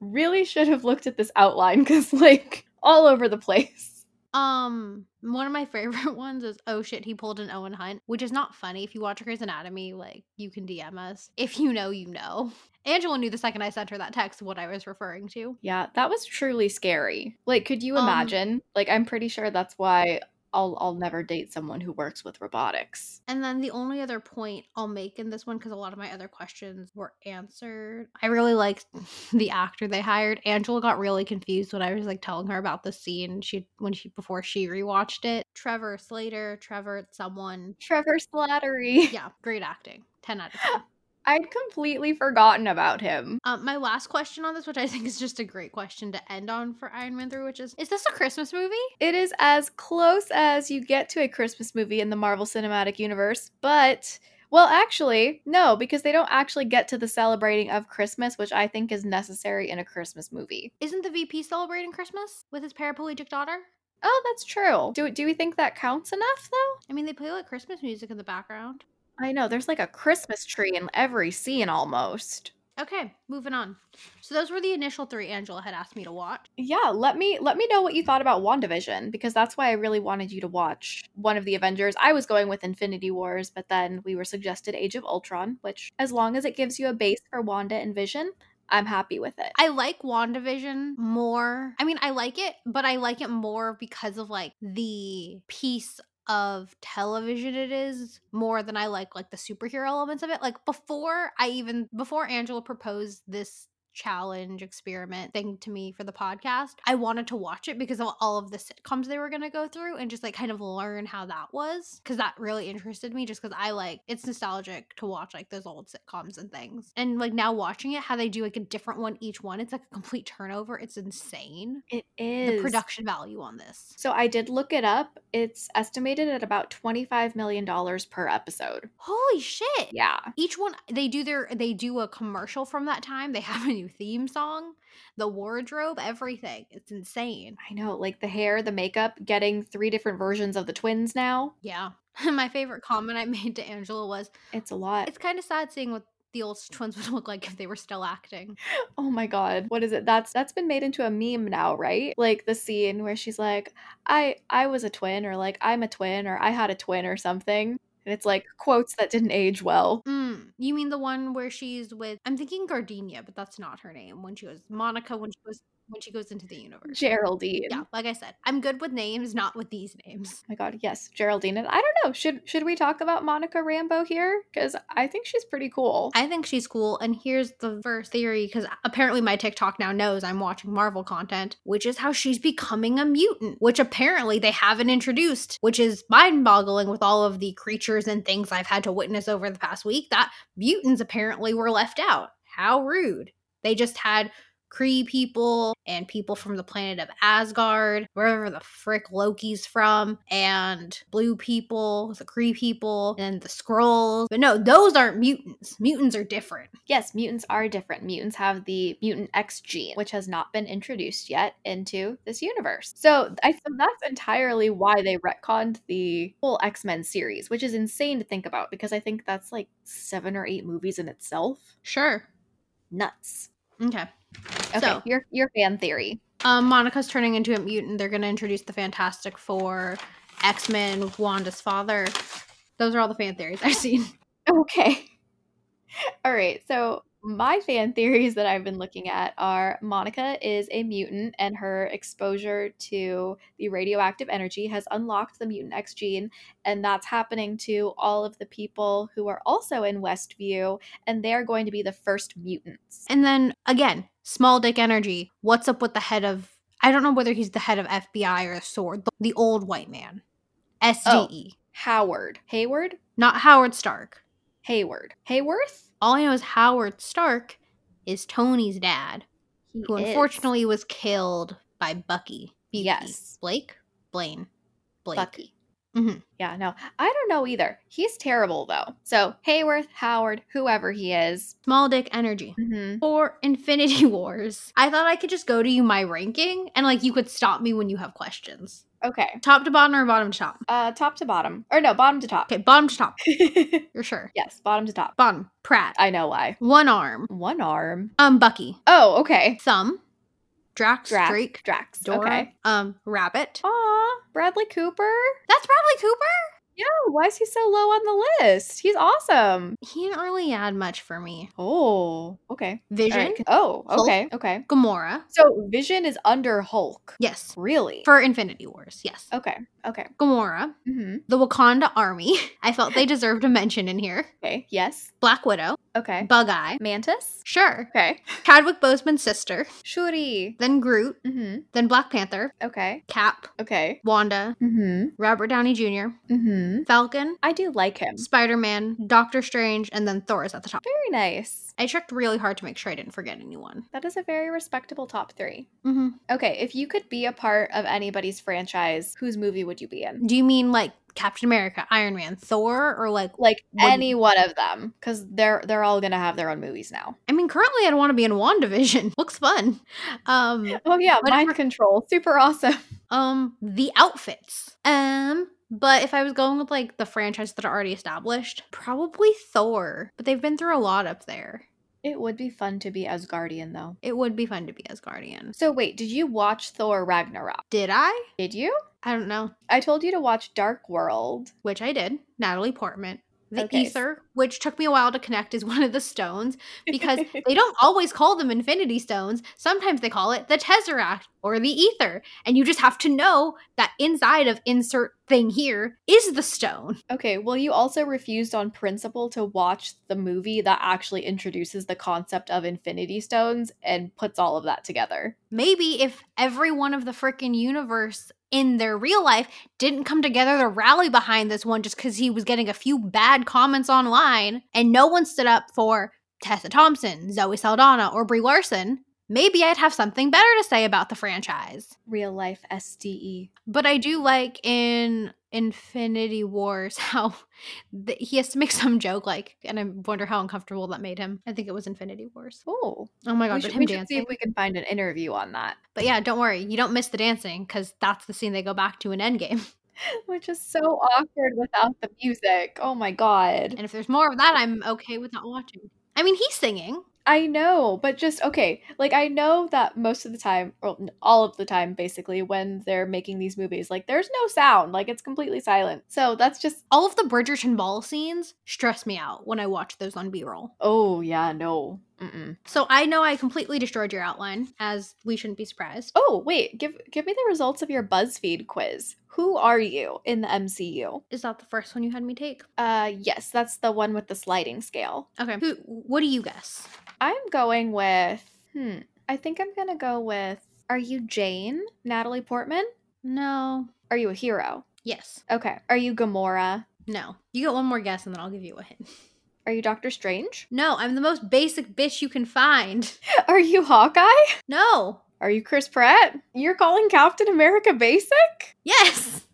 [SPEAKER 2] really should have looked at this outline because, *laughs* like, all over the place.
[SPEAKER 1] um, one of my favorite ones is oh shit, he pulled an Owen Hunt, which is not funny. If you watch Grey's Anatomy, like you can DM us. If you know, you know. Angela knew the second I sent her that text what I was referring to.
[SPEAKER 2] Yeah, that was truly scary. Like, could you
[SPEAKER 1] Um,
[SPEAKER 2] imagine? like, I'm pretty sure that's why I'll I'll never date someone who works with robotics.
[SPEAKER 1] And then the only other point I'll make in this one, because a lot of my other questions were answered, I really liked *laughs* the actor they hired. Angela got really confused when I was like telling her about the scene she when she before she rewatched it. Trevor Slater, Trevor someone.
[SPEAKER 2] Trevor Slattery.
[SPEAKER 1] Yeah, great acting. 10 out of 10. *laughs*
[SPEAKER 2] I'd completely forgotten about him.
[SPEAKER 1] Um, my last question on this, which I think is just a great question to end on for Iron Man 3, which is Is this a Christmas movie?
[SPEAKER 2] It is as close as you get to a Christmas movie in the Marvel Cinematic Universe, but well, actually, no, because they don't actually get to the celebrating of Christmas, which I think is necessary in a Christmas movie.
[SPEAKER 1] Isn't the VP celebrating Christmas with his paraplegic daughter?
[SPEAKER 2] Oh, that's true. Do do we think that counts enough though?
[SPEAKER 1] I mean, they play like Christmas music in the background.
[SPEAKER 2] I know there's like a Christmas tree in every scene almost.
[SPEAKER 1] Okay, moving on. So those were the initial three Angela had asked me to watch.
[SPEAKER 2] Yeah, let me let me know what you thought about WandaVision because that's why I really wanted you to watch one of the Avengers. I was going with Infinity Wars, but then we were suggested Age of Ultron, which as long as it gives you a base for Wanda and Vision, I'm happy with it.
[SPEAKER 1] I like WandaVision more. I mean, I like it, but I like it more because of like the piece of television it is more than I like like the superhero elements of it. Like before I even before Angela proposed this challenge experiment thing to me for the podcast i wanted to watch it because of all of the sitcoms they were going to go through and just like kind of learn how that was because that really interested me just because i like it's nostalgic to watch like those old sitcoms and things. And like now watching it how they do like a different one each one it's like a complete turnover. It's insane.
[SPEAKER 2] It is.
[SPEAKER 1] the production value on this.
[SPEAKER 2] So I did look it up. It's estimated at about $25 million per episode.
[SPEAKER 1] holy shit!
[SPEAKER 2] Yeah.
[SPEAKER 1] each one they do their they do a commercial from that time. They *laughs* haven't new theme song, the wardrobe, everything. It's insane.
[SPEAKER 2] I know, like the hair, the makeup, getting three different versions of the twins now.
[SPEAKER 1] Yeah. *laughs* My favorite comment I made to Angela was
[SPEAKER 2] It's a lot.
[SPEAKER 1] it's kind of sad seeing what the old twins *laughs* would look like if they were still acting.
[SPEAKER 2] Oh my god. What is it? That's that's been made into a meme now, right? Like the scene where she's like, "I I was a twin," or like, "I'm a twin," or "I had a twin," or something. And it's like quotes that didn't age well.
[SPEAKER 1] Mm, you mean the one where she's with? I'm thinking Gardenia, but that's not her name. When she goes Monica, when she goes when she goes into the universe.
[SPEAKER 2] Geraldine.
[SPEAKER 1] Yeah, like I said, I'm good with names, not with these names.
[SPEAKER 2] Oh my god, yes, Geraldine. And I don't know, should should we talk about Monica Rambeau here? Because I think she's pretty cool.
[SPEAKER 1] I think she's cool. And here's the first theory because apparently my TikTok now knows I'm watching Marvel content, which is how she's becoming a mutant, which apparently they haven't introduced, which is mind boggling with all of the creatures and things I've had to witness over the past week. That mutants apparently were left out. How rude. They just had Kree people and people from the planet of Asgard, wherever the frick Loki's from, and blue people, the Kree people, and the Skrulls. But no, those aren't mutants. Mutants are different.
[SPEAKER 2] Yes, mutants are different. Mutants have the mutant X gene, which has not been introduced yet into this universe. So I so that's entirely why they retconned the whole X Men series, which is insane to think about because I think that's like seven or eight movies in itself.
[SPEAKER 1] Sure.
[SPEAKER 2] Nuts.
[SPEAKER 1] Okay.
[SPEAKER 2] Okay,
[SPEAKER 1] So-
[SPEAKER 2] your your fan theory.
[SPEAKER 1] Um, Monica's turning into a mutant. They're going to introduce the Fantastic Four, X Men, Wanda's father. Those are all the fan theories I've seen.
[SPEAKER 2] Okay. *laughs* All right. So my fan theories that I've been looking at are Monica is a mutant and her exposure to the radioactive energy has unlocked the mutant X gene and that's happening to all of the people who are also in Westview and they're going to be the first mutants.
[SPEAKER 1] And then again, small dick energy. What's up with the head of? I don't know whether he's the head of FBI or Sword. The, the old white man, SDE, oh,
[SPEAKER 2] Howard. Hayward?
[SPEAKER 1] not Howard Stark.
[SPEAKER 2] Hayward. Hayworth?
[SPEAKER 1] All I know is Howard Stark is Tony's dad,
[SPEAKER 2] He
[SPEAKER 1] who
[SPEAKER 2] is.
[SPEAKER 1] unfortunately was killed by Bucky. Bucky.
[SPEAKER 2] Yes.
[SPEAKER 1] Blake, Blaine, Blake.
[SPEAKER 2] Bucky.
[SPEAKER 1] Mhm.
[SPEAKER 2] Yeah, no, I don't know either. He's terrible though. So Hayworth, Howard, whoever he is.
[SPEAKER 1] Small dick energy.
[SPEAKER 2] Mm-hmm.
[SPEAKER 1] For Infinity *laughs* Wars, I thought I could just go to you my ranking and like you could stop me when you have questions.
[SPEAKER 2] Okay.
[SPEAKER 1] Top to bottom or bottom to top?
[SPEAKER 2] Uh, top to bottom, or no, bottom to top.
[SPEAKER 1] Okay, bottom to top. *laughs* You're sure.
[SPEAKER 2] yes, bottom to top.
[SPEAKER 1] Bottom, Pratt.
[SPEAKER 2] I know why.
[SPEAKER 1] One arm.
[SPEAKER 2] One arm.
[SPEAKER 1] Um, Bucky.
[SPEAKER 2] Oh, okay.
[SPEAKER 1] Thumb. Drax.
[SPEAKER 2] Drax.
[SPEAKER 1] Drake.
[SPEAKER 2] Drax.
[SPEAKER 1] Dora.
[SPEAKER 2] Okay.
[SPEAKER 1] Um, Rabbit.
[SPEAKER 2] Aw, Bradley Cooper.
[SPEAKER 1] That's Bradley Cooper?
[SPEAKER 2] Yeah, why is he so low on the list? He's awesome.
[SPEAKER 1] He didn't really add much for me.
[SPEAKER 2] Oh, okay.
[SPEAKER 1] Vision.
[SPEAKER 2] right. Oh,
[SPEAKER 1] Hulk.
[SPEAKER 2] okay. Okay.
[SPEAKER 1] Gamora.
[SPEAKER 2] So Vision is under Hulk.
[SPEAKER 1] Yes.
[SPEAKER 2] Really?
[SPEAKER 1] For Infinity Wars. Yes.
[SPEAKER 2] okay. Okay.
[SPEAKER 1] Gamora.
[SPEAKER 2] Mm-hmm.
[SPEAKER 1] The Wakanda Army. *laughs* I felt they deserved a mention in here.
[SPEAKER 2] Okay. Yes.
[SPEAKER 1] Black Widow.
[SPEAKER 2] Okay.
[SPEAKER 1] Bug Eye.
[SPEAKER 2] Mantis.
[SPEAKER 1] Sure.
[SPEAKER 2] Okay.
[SPEAKER 1] Chadwick Boseman's sister.
[SPEAKER 2] Shuri.
[SPEAKER 1] Then Groot.
[SPEAKER 2] Mm-hmm.
[SPEAKER 1] Then Black Panther.
[SPEAKER 2] Okay.
[SPEAKER 1] Cap.
[SPEAKER 2] Okay.
[SPEAKER 1] Wanda.
[SPEAKER 2] Mm-hmm.
[SPEAKER 1] Robert Downey Jr.
[SPEAKER 2] Mm-hmm.
[SPEAKER 1] Falcon.
[SPEAKER 2] I do like him.
[SPEAKER 1] Spider Man. Doctor Strange. And then Thor is at the top.
[SPEAKER 2] Very nice.
[SPEAKER 1] I checked really hard to make sure I didn't forget anyone.
[SPEAKER 2] That is a very respectable top three.
[SPEAKER 1] hmm
[SPEAKER 2] Okay, if you could be a part of anybody's franchise, whose movie would you be in?
[SPEAKER 1] Do you mean like Captain America, Iron Man, Thor, or like?
[SPEAKER 2] Like any one of them, because they're they're all gonna have their own movies now.
[SPEAKER 1] I mean, currently I'd want to be in WandaVision. *laughs* Looks fun. Um,
[SPEAKER 2] Oh yeah, mind control, super awesome. *laughs*
[SPEAKER 1] um, the outfits. Um, but if I was going with like the franchise that are already established, probably Thor. But they've been through a lot up there.
[SPEAKER 2] It would be fun to be Asgardian though.
[SPEAKER 1] It would be fun to be Asgardian.
[SPEAKER 2] So wait, did you watch Thor Ragnarok?
[SPEAKER 1] Did I?
[SPEAKER 2] Did you?
[SPEAKER 1] I don't know.
[SPEAKER 2] I told you to watch Dark World.
[SPEAKER 1] Which I did. Natalie Portman. The
[SPEAKER 2] Okay.
[SPEAKER 1] Aether, which took me a while to connect, is *laughs* one of the stones because *laughs* they don't always call them infinity stones. Sometimes they call it the tesseract or the Aether. And you just have to know that inside of insert thing here is the stone.
[SPEAKER 2] Okay, well, you also refused on principle to watch the movie that actually introduces the concept of Infinity Stones and puts all of that together.
[SPEAKER 1] Maybe if every one of the freaking universe in their real life didn't come together to rally behind this one just because he was getting a few bad comments online and no one stood up for Tessa Thompson, Zoe Saldana, or Brie Larson, maybe I'd have something better to say about the franchise.
[SPEAKER 2] Real life. SDE.
[SPEAKER 1] But I do like in Infinity Wars *laughs* how th- he has to make some joke like, and I wonder how uncomfortable that made him. I think it was Infinity Wars.
[SPEAKER 2] Oh,
[SPEAKER 1] Oh my god,
[SPEAKER 2] we should,
[SPEAKER 1] him
[SPEAKER 2] we should see if we can find an interview on that.
[SPEAKER 1] But yeah, don't worry, you don't miss the dancing because that's the scene they go back to in Endgame. *laughs* *laughs*
[SPEAKER 2] Which is so awkward without the music. Oh my god.
[SPEAKER 1] And if there's more of that, I'm okay with not watching. I mean, he's singing.
[SPEAKER 2] I know, but just okay. Like I know that most of the time, or all of the time, basically, when they're making these movies, like there's no sound, like it's completely silent. So that's just.
[SPEAKER 1] All of the Bridgerton ball scenes stress me out when I watch those on B-roll.
[SPEAKER 2] Oh yeah, no. Mm-mm.
[SPEAKER 1] So I know I completely destroyed your outline, as we shouldn't be surprised.
[SPEAKER 2] Oh wait, give give me the results of your BuzzFeed quiz. Who are you in the MCU?
[SPEAKER 1] Is that the first one you had me take?
[SPEAKER 2] Uh, yes, that's the one with the sliding scale.
[SPEAKER 1] Okay. Who? What do you guess?
[SPEAKER 2] I'm going with. Hmm. I think I'm gonna go with. Are you Jane? Natalie Portman?
[SPEAKER 1] No.
[SPEAKER 2] Are you a hero?
[SPEAKER 1] Yes.
[SPEAKER 2] Okay. Are you Gamora?
[SPEAKER 1] No. You get one more guess, and then I'll give you a hint. *laughs*
[SPEAKER 2] Are you Doctor Strange? *laughs*
[SPEAKER 1] No, I'm the most basic bitch you can find. *laughs*
[SPEAKER 2] Are you Hawkeye?
[SPEAKER 1] No.
[SPEAKER 2] Are you Chris Pratt? You're calling Captain America basic?
[SPEAKER 1] Yes.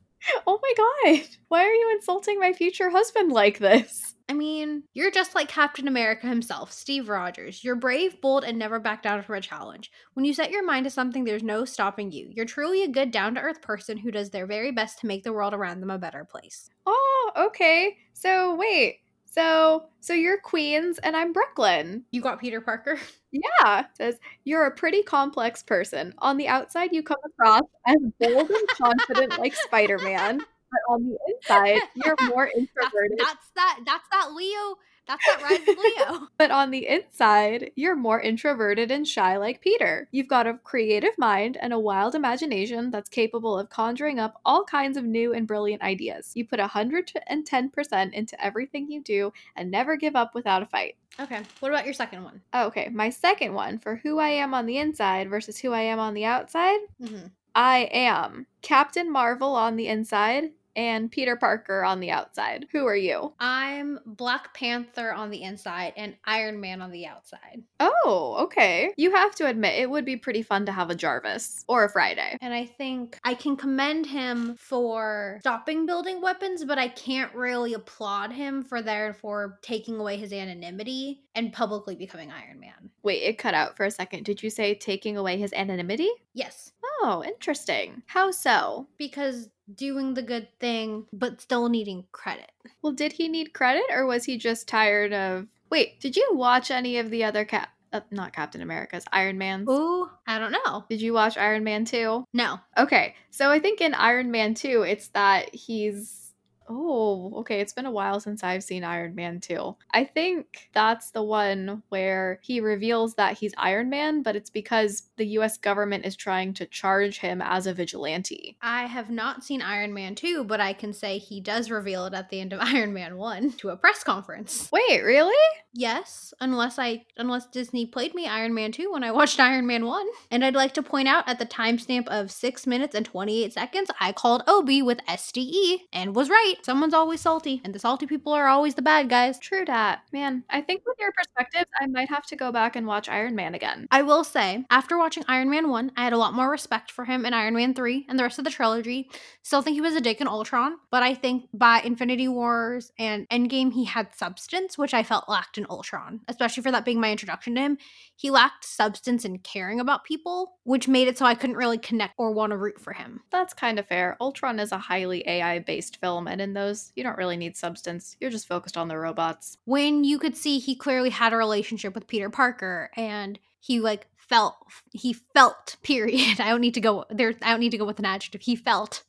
[SPEAKER 2] Oh my god. Why are you insulting my future husband like this?
[SPEAKER 1] I mean, you're just like Captain America himself, Steve Rogers. You're brave, bold, and never back down from a challenge. When you set your mind to something, there's no stopping you. You're truly a good, down to earth person who does their very best to make the world around them a better place.
[SPEAKER 2] Oh, okay. So wait. So so you're Queens and I'm Brooklyn.
[SPEAKER 1] You got Peter Parker? *laughs*
[SPEAKER 2] Yeah. Says you're a pretty complex person. On the outside you come across as bold and confident like Spider-Man, but on the inside you're more *laughs*
[SPEAKER 1] That's,
[SPEAKER 2] introverted.
[SPEAKER 1] that's that. That's that Leo. That's that rise of Leo. *laughs*
[SPEAKER 2] But on the inside, you're more introverted and shy like Peter. You've got a creative mind and a wild imagination that's capable of conjuring up all kinds of new and brilliant ideas. You put 110% into everything you do and never give up without a fight.
[SPEAKER 1] Okay. What about your second one?
[SPEAKER 2] Okay, my second one for who I am on the inside versus who I am on the outside.
[SPEAKER 1] Mm-hmm.
[SPEAKER 2] I am Captain Marvel on the inside and Peter Parker on the outside. Who are you?
[SPEAKER 1] I'm Black Panther on the inside and Iron Man on the outside.
[SPEAKER 2] Oh, okay. You have to admit, it would be pretty fun to have a Jarvis or a Friday.
[SPEAKER 1] And I think I can commend him for stopping building weapons, but I can't really applaud him for therefore taking away his anonymity and publicly becoming Iron Man.
[SPEAKER 2] Wait, it cut out for a second. Did you say taking away his anonymity?
[SPEAKER 1] Yes,
[SPEAKER 2] Oh, interesting. How so?
[SPEAKER 1] because doing the good thing, but still needing credit.
[SPEAKER 2] Well, did he need credit or was he just tired of. Wait, did you watch any of the other Cap. Uh, not Captain America's, Iron Man.
[SPEAKER 1] Ooh, I don't know.
[SPEAKER 2] Did you watch Iron Man 2?
[SPEAKER 1] No.
[SPEAKER 2] Okay, so I think in Iron Man 2, it's that he's. Oh, okay. It's been a while since I've seen Iron Man 2. I think that's the one where he reveals that he's Iron Man, but it's because the US government is trying to charge him as a vigilante.
[SPEAKER 1] I have not seen Iron Man 2, but I can say he does reveal it at the end of *laughs* Iron Man 1 to a press conference.
[SPEAKER 2] Wait, really?
[SPEAKER 1] Yes, unless I unless Disney played me Iron Man 2 when I watched *laughs* Iron Man 1. And I'd like to point out at the timestamp of 6 minutes and 28 seconds, I called Obi with SDE and was right. Someone's always salty, and the salty people are always the bad guys.
[SPEAKER 2] True dat. Man, I think with your perspectives, I might have to go back and watch Iron Man again.
[SPEAKER 1] I will say, after watching Iron Man 1, I had a lot more respect for him in Iron Man 3 and the rest of the trilogy. Still think he was a dick in Ultron, but I think by Infinity Wars and Endgame, he had substance, which I felt lacked in Ultron, especially for that being my introduction to him. He lacked substance and caring about people, which made it so I couldn't really connect or want to root for him.
[SPEAKER 2] That's kind of fair. Ultron is a highly AI based film, and in those, you don't really need substance. You're just focused on the robots.
[SPEAKER 1] When you could see he clearly had a relationship with Peter Parker and he like felt he felt *laughs* period. I don't need to go there I don't need to go with an adjective. He felt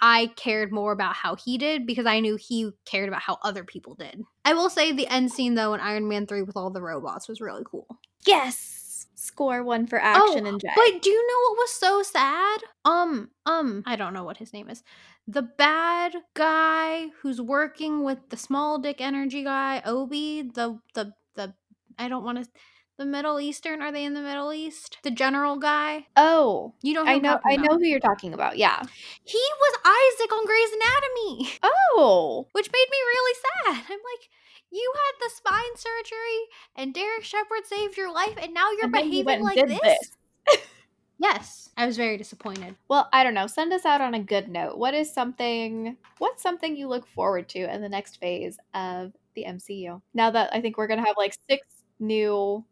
[SPEAKER 1] I cared more about how he did because I knew he cared about how other people did. I will say the end scene though in Iron Man 3 with all the robots was really cool.
[SPEAKER 2] Yes! Score one for action and J.
[SPEAKER 1] But do you know what was so sad? Um, um, I don't know what his name is. The bad guy who's working with the small dick energy guy, Obi, the the the I don't want to the Middle Eastern, are they in the Middle East? The general guy?
[SPEAKER 2] oh,
[SPEAKER 1] You don't
[SPEAKER 2] I
[SPEAKER 1] I'm
[SPEAKER 2] know. I know who you're talking about. Yeah.
[SPEAKER 1] He was Isaac on Grey's Anatomy, *laughs*
[SPEAKER 2] Oh,
[SPEAKER 1] which made me really sad. I'm like, you had the spine surgery and Derek Shepherd saved your life and now you're
[SPEAKER 2] And
[SPEAKER 1] behaving like
[SPEAKER 2] did
[SPEAKER 1] this? *laughs* Yes, I was very disappointed.
[SPEAKER 2] Well, I don't know. Send us out on a good note. What is something what's something you look forward to in the next phase of the MCU? Now that I think we're to have like six new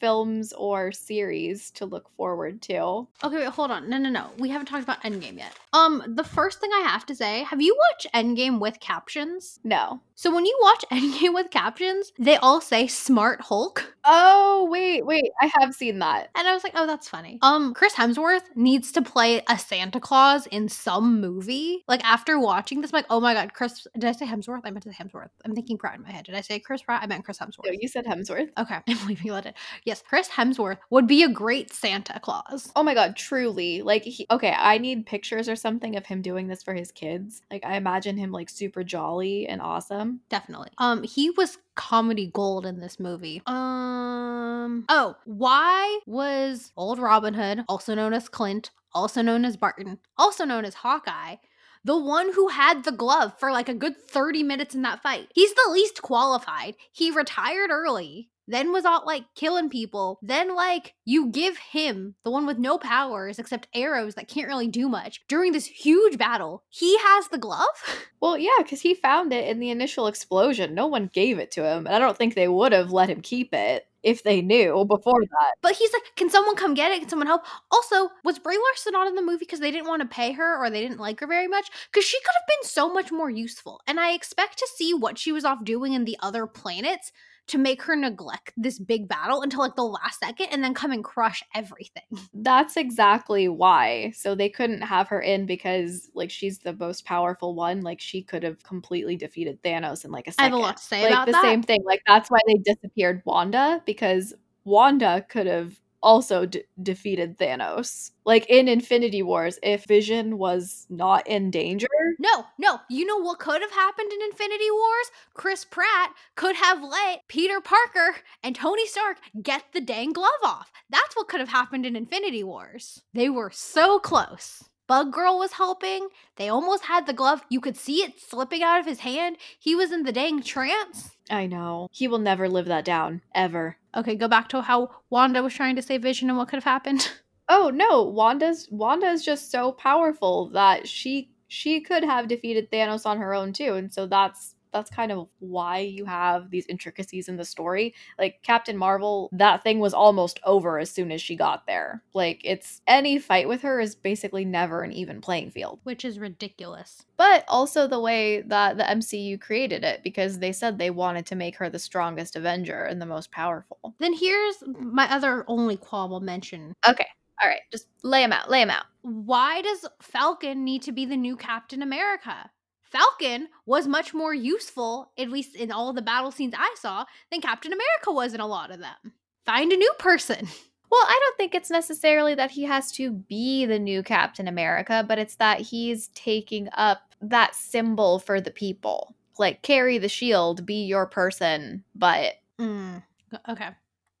[SPEAKER 2] films or series to look forward to.
[SPEAKER 1] Okay, wait, hold on. No, no, no. We haven't talked about Endgame yet. Um, the first thing I have to say, have you watched Endgame with captions?
[SPEAKER 2] No.
[SPEAKER 1] So when you watch *laughs* Endgame with captions, they all say smart Hulk.
[SPEAKER 2] Oh, wait, wait. I have seen that.
[SPEAKER 1] And I was like, oh, that's funny. Um, Chris Hemsworth needs to play a Santa Claus in some movie. Like after watching this, I'm like, oh my god, Chris did I say Hemsworth? I meant to say Hemsworth. I'm thinking Pratt in my head. Did I say Chris Pratt? I meant Chris Hemsworth.
[SPEAKER 2] No, you said Hemsworth.
[SPEAKER 1] Okay, *laughs* I'm leaving you let it. Yes, Chris Hemsworth would be a great Santa Claus.
[SPEAKER 2] Oh my god, truly. Like he, okay, I need pictures or something of him doing this for his kids. Like I imagine him like super jolly and awesome.
[SPEAKER 1] Definitely. Um, he was comedy gold in this movie. Um, oh, why was old Robin Hood, also known as Clint, also known as Barton, also known as Hawkeye, the one who had the glove for like a good 30 minutes in that fight? He's the least qualified. He retired early then was out like killing people. Then, like, you give him the one with no powers except arrows that can't really do much during this huge battle. He has the glove? *laughs*
[SPEAKER 2] Well, yeah, because he found it in the initial explosion. No one gave it to him. And I don't think they would have let him keep it if they knew before that.
[SPEAKER 1] But he's like, can someone come get it? Can someone help? Also, was Brie Larson not in the movie because they didn't want to pay her or they didn't like her very much? Because she could have been so much more useful. And I expect to see what she was off doing in the other planets to make her neglect this big battle until like the last second and then come and crush everything. *laughs*
[SPEAKER 2] That's exactly why. So they couldn't have her in because like she's the most powerful one. Like she could have completely defeated Thanos in like a second.
[SPEAKER 1] I have a lot to say
[SPEAKER 2] like
[SPEAKER 1] about
[SPEAKER 2] the
[SPEAKER 1] that.
[SPEAKER 2] same thing. Like that's why they disappeared Wanda because Wanda could have also d- defeated Thanos. Like in Infinity Wars, if Vision was not in danger.
[SPEAKER 1] No, no. You know what could have happened in Infinity Wars? Chris Pratt could have let Peter Parker and Tony Stark get the dang glove off. That's what could have happened in Infinity Wars. They were so close. Bug Girl was helping. They almost had the glove. You could see it slipping out of his hand. He was in the dang trance.
[SPEAKER 2] I know. He will never live that down, ever.
[SPEAKER 1] Okay, go back to how Wanda was trying to save Vision and what could have happened. *laughs*
[SPEAKER 2] Oh no, Wanda's Wanda is just so powerful that she she could have defeated Thanos on her own too. And so that's that's kind of why you have these intricacies in the story. Like Captain Marvel, that thing was almost over as soon as she got there. Like it's any fight with her is basically never an even playing field.
[SPEAKER 1] Which is ridiculous.
[SPEAKER 2] But also the way that the MCU created it because they said they wanted to make her the strongest Avenger and the most powerful.
[SPEAKER 1] Then here's my other only qualm mention.
[SPEAKER 2] Okay. All right, just lay them out. Lay them out.
[SPEAKER 1] Why does Falcon need to be the new Captain America? Falcon was much more useful, at least in all the battle scenes I saw, than Captain America was in a lot of them. Find a new person. *laughs*
[SPEAKER 2] Well, I don't think it's necessarily that he has to be the new Captain America, but it's that he's taking up that symbol for the people. Like, carry the shield, be your person, but.
[SPEAKER 1] Mm, okay.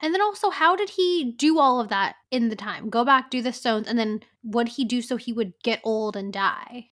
[SPEAKER 1] And then also, how did he do all of that in the time? Go back, do the stones, and then what he do so he would get old and die?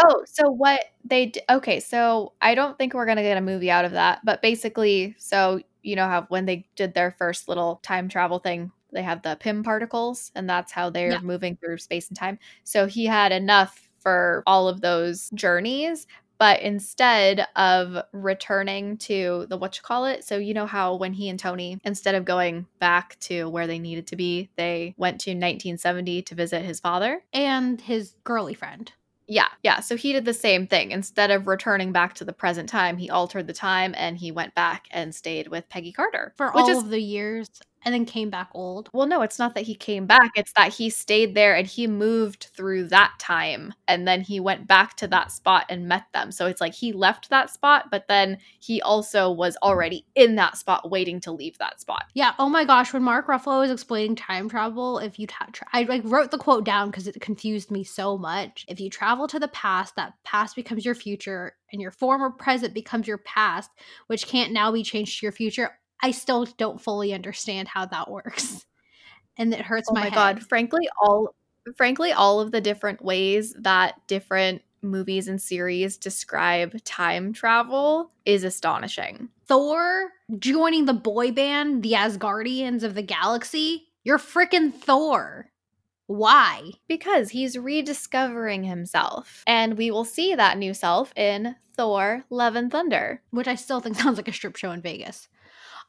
[SPEAKER 2] Oh, so what they d- okay, so I don't think we're going to get a movie out of that, but basically, so you know how when they did their first little time travel thing, they have the Pym particles and that's how they're
[SPEAKER 1] Yeah.
[SPEAKER 2] moving through space and time. So he had enough for all of those journeys, but instead of returning to the what you call it, so you know how when he and Tony instead of going back to where they needed to be, they went to 1970 to visit his father.
[SPEAKER 1] And his girly friend.
[SPEAKER 2] Yeah, yeah. So he did the same thing. Instead of returning back to the present time, he altered the time and he went back and stayed with Peggy Carter.
[SPEAKER 1] For all
[SPEAKER 2] is
[SPEAKER 1] of the years and then came back old.
[SPEAKER 2] well, no, it's not that he came back. It's that he stayed there and he moved through that time and then he went back to that spot and met them. So it's like he left that spot, but then he also was already in that spot waiting to leave that spot.
[SPEAKER 1] Yeah. Oh my gosh, when Mark Ruffalo was explaining time travel, if you ta- tra- I like wrote the quote down because it confused me so much. If you travel to the past, that past becomes your future, and your former present becomes your past, which can't now be changed to your future. I still don't fully understand how that works, and it hurts
[SPEAKER 2] Oh
[SPEAKER 1] my,
[SPEAKER 2] my
[SPEAKER 1] head.
[SPEAKER 2] god, frankly all frankly all of the different ways that different movies and series describe time travel is astonishing.
[SPEAKER 1] Thor joining the boy band, the Asgardians of the galaxy. You're freaking Thor. Why?
[SPEAKER 2] Because he's rediscovering himself. And we will see that new self in Thor Love and Thunder.
[SPEAKER 1] Which I still think *laughs* sounds like a strip show in Vegas.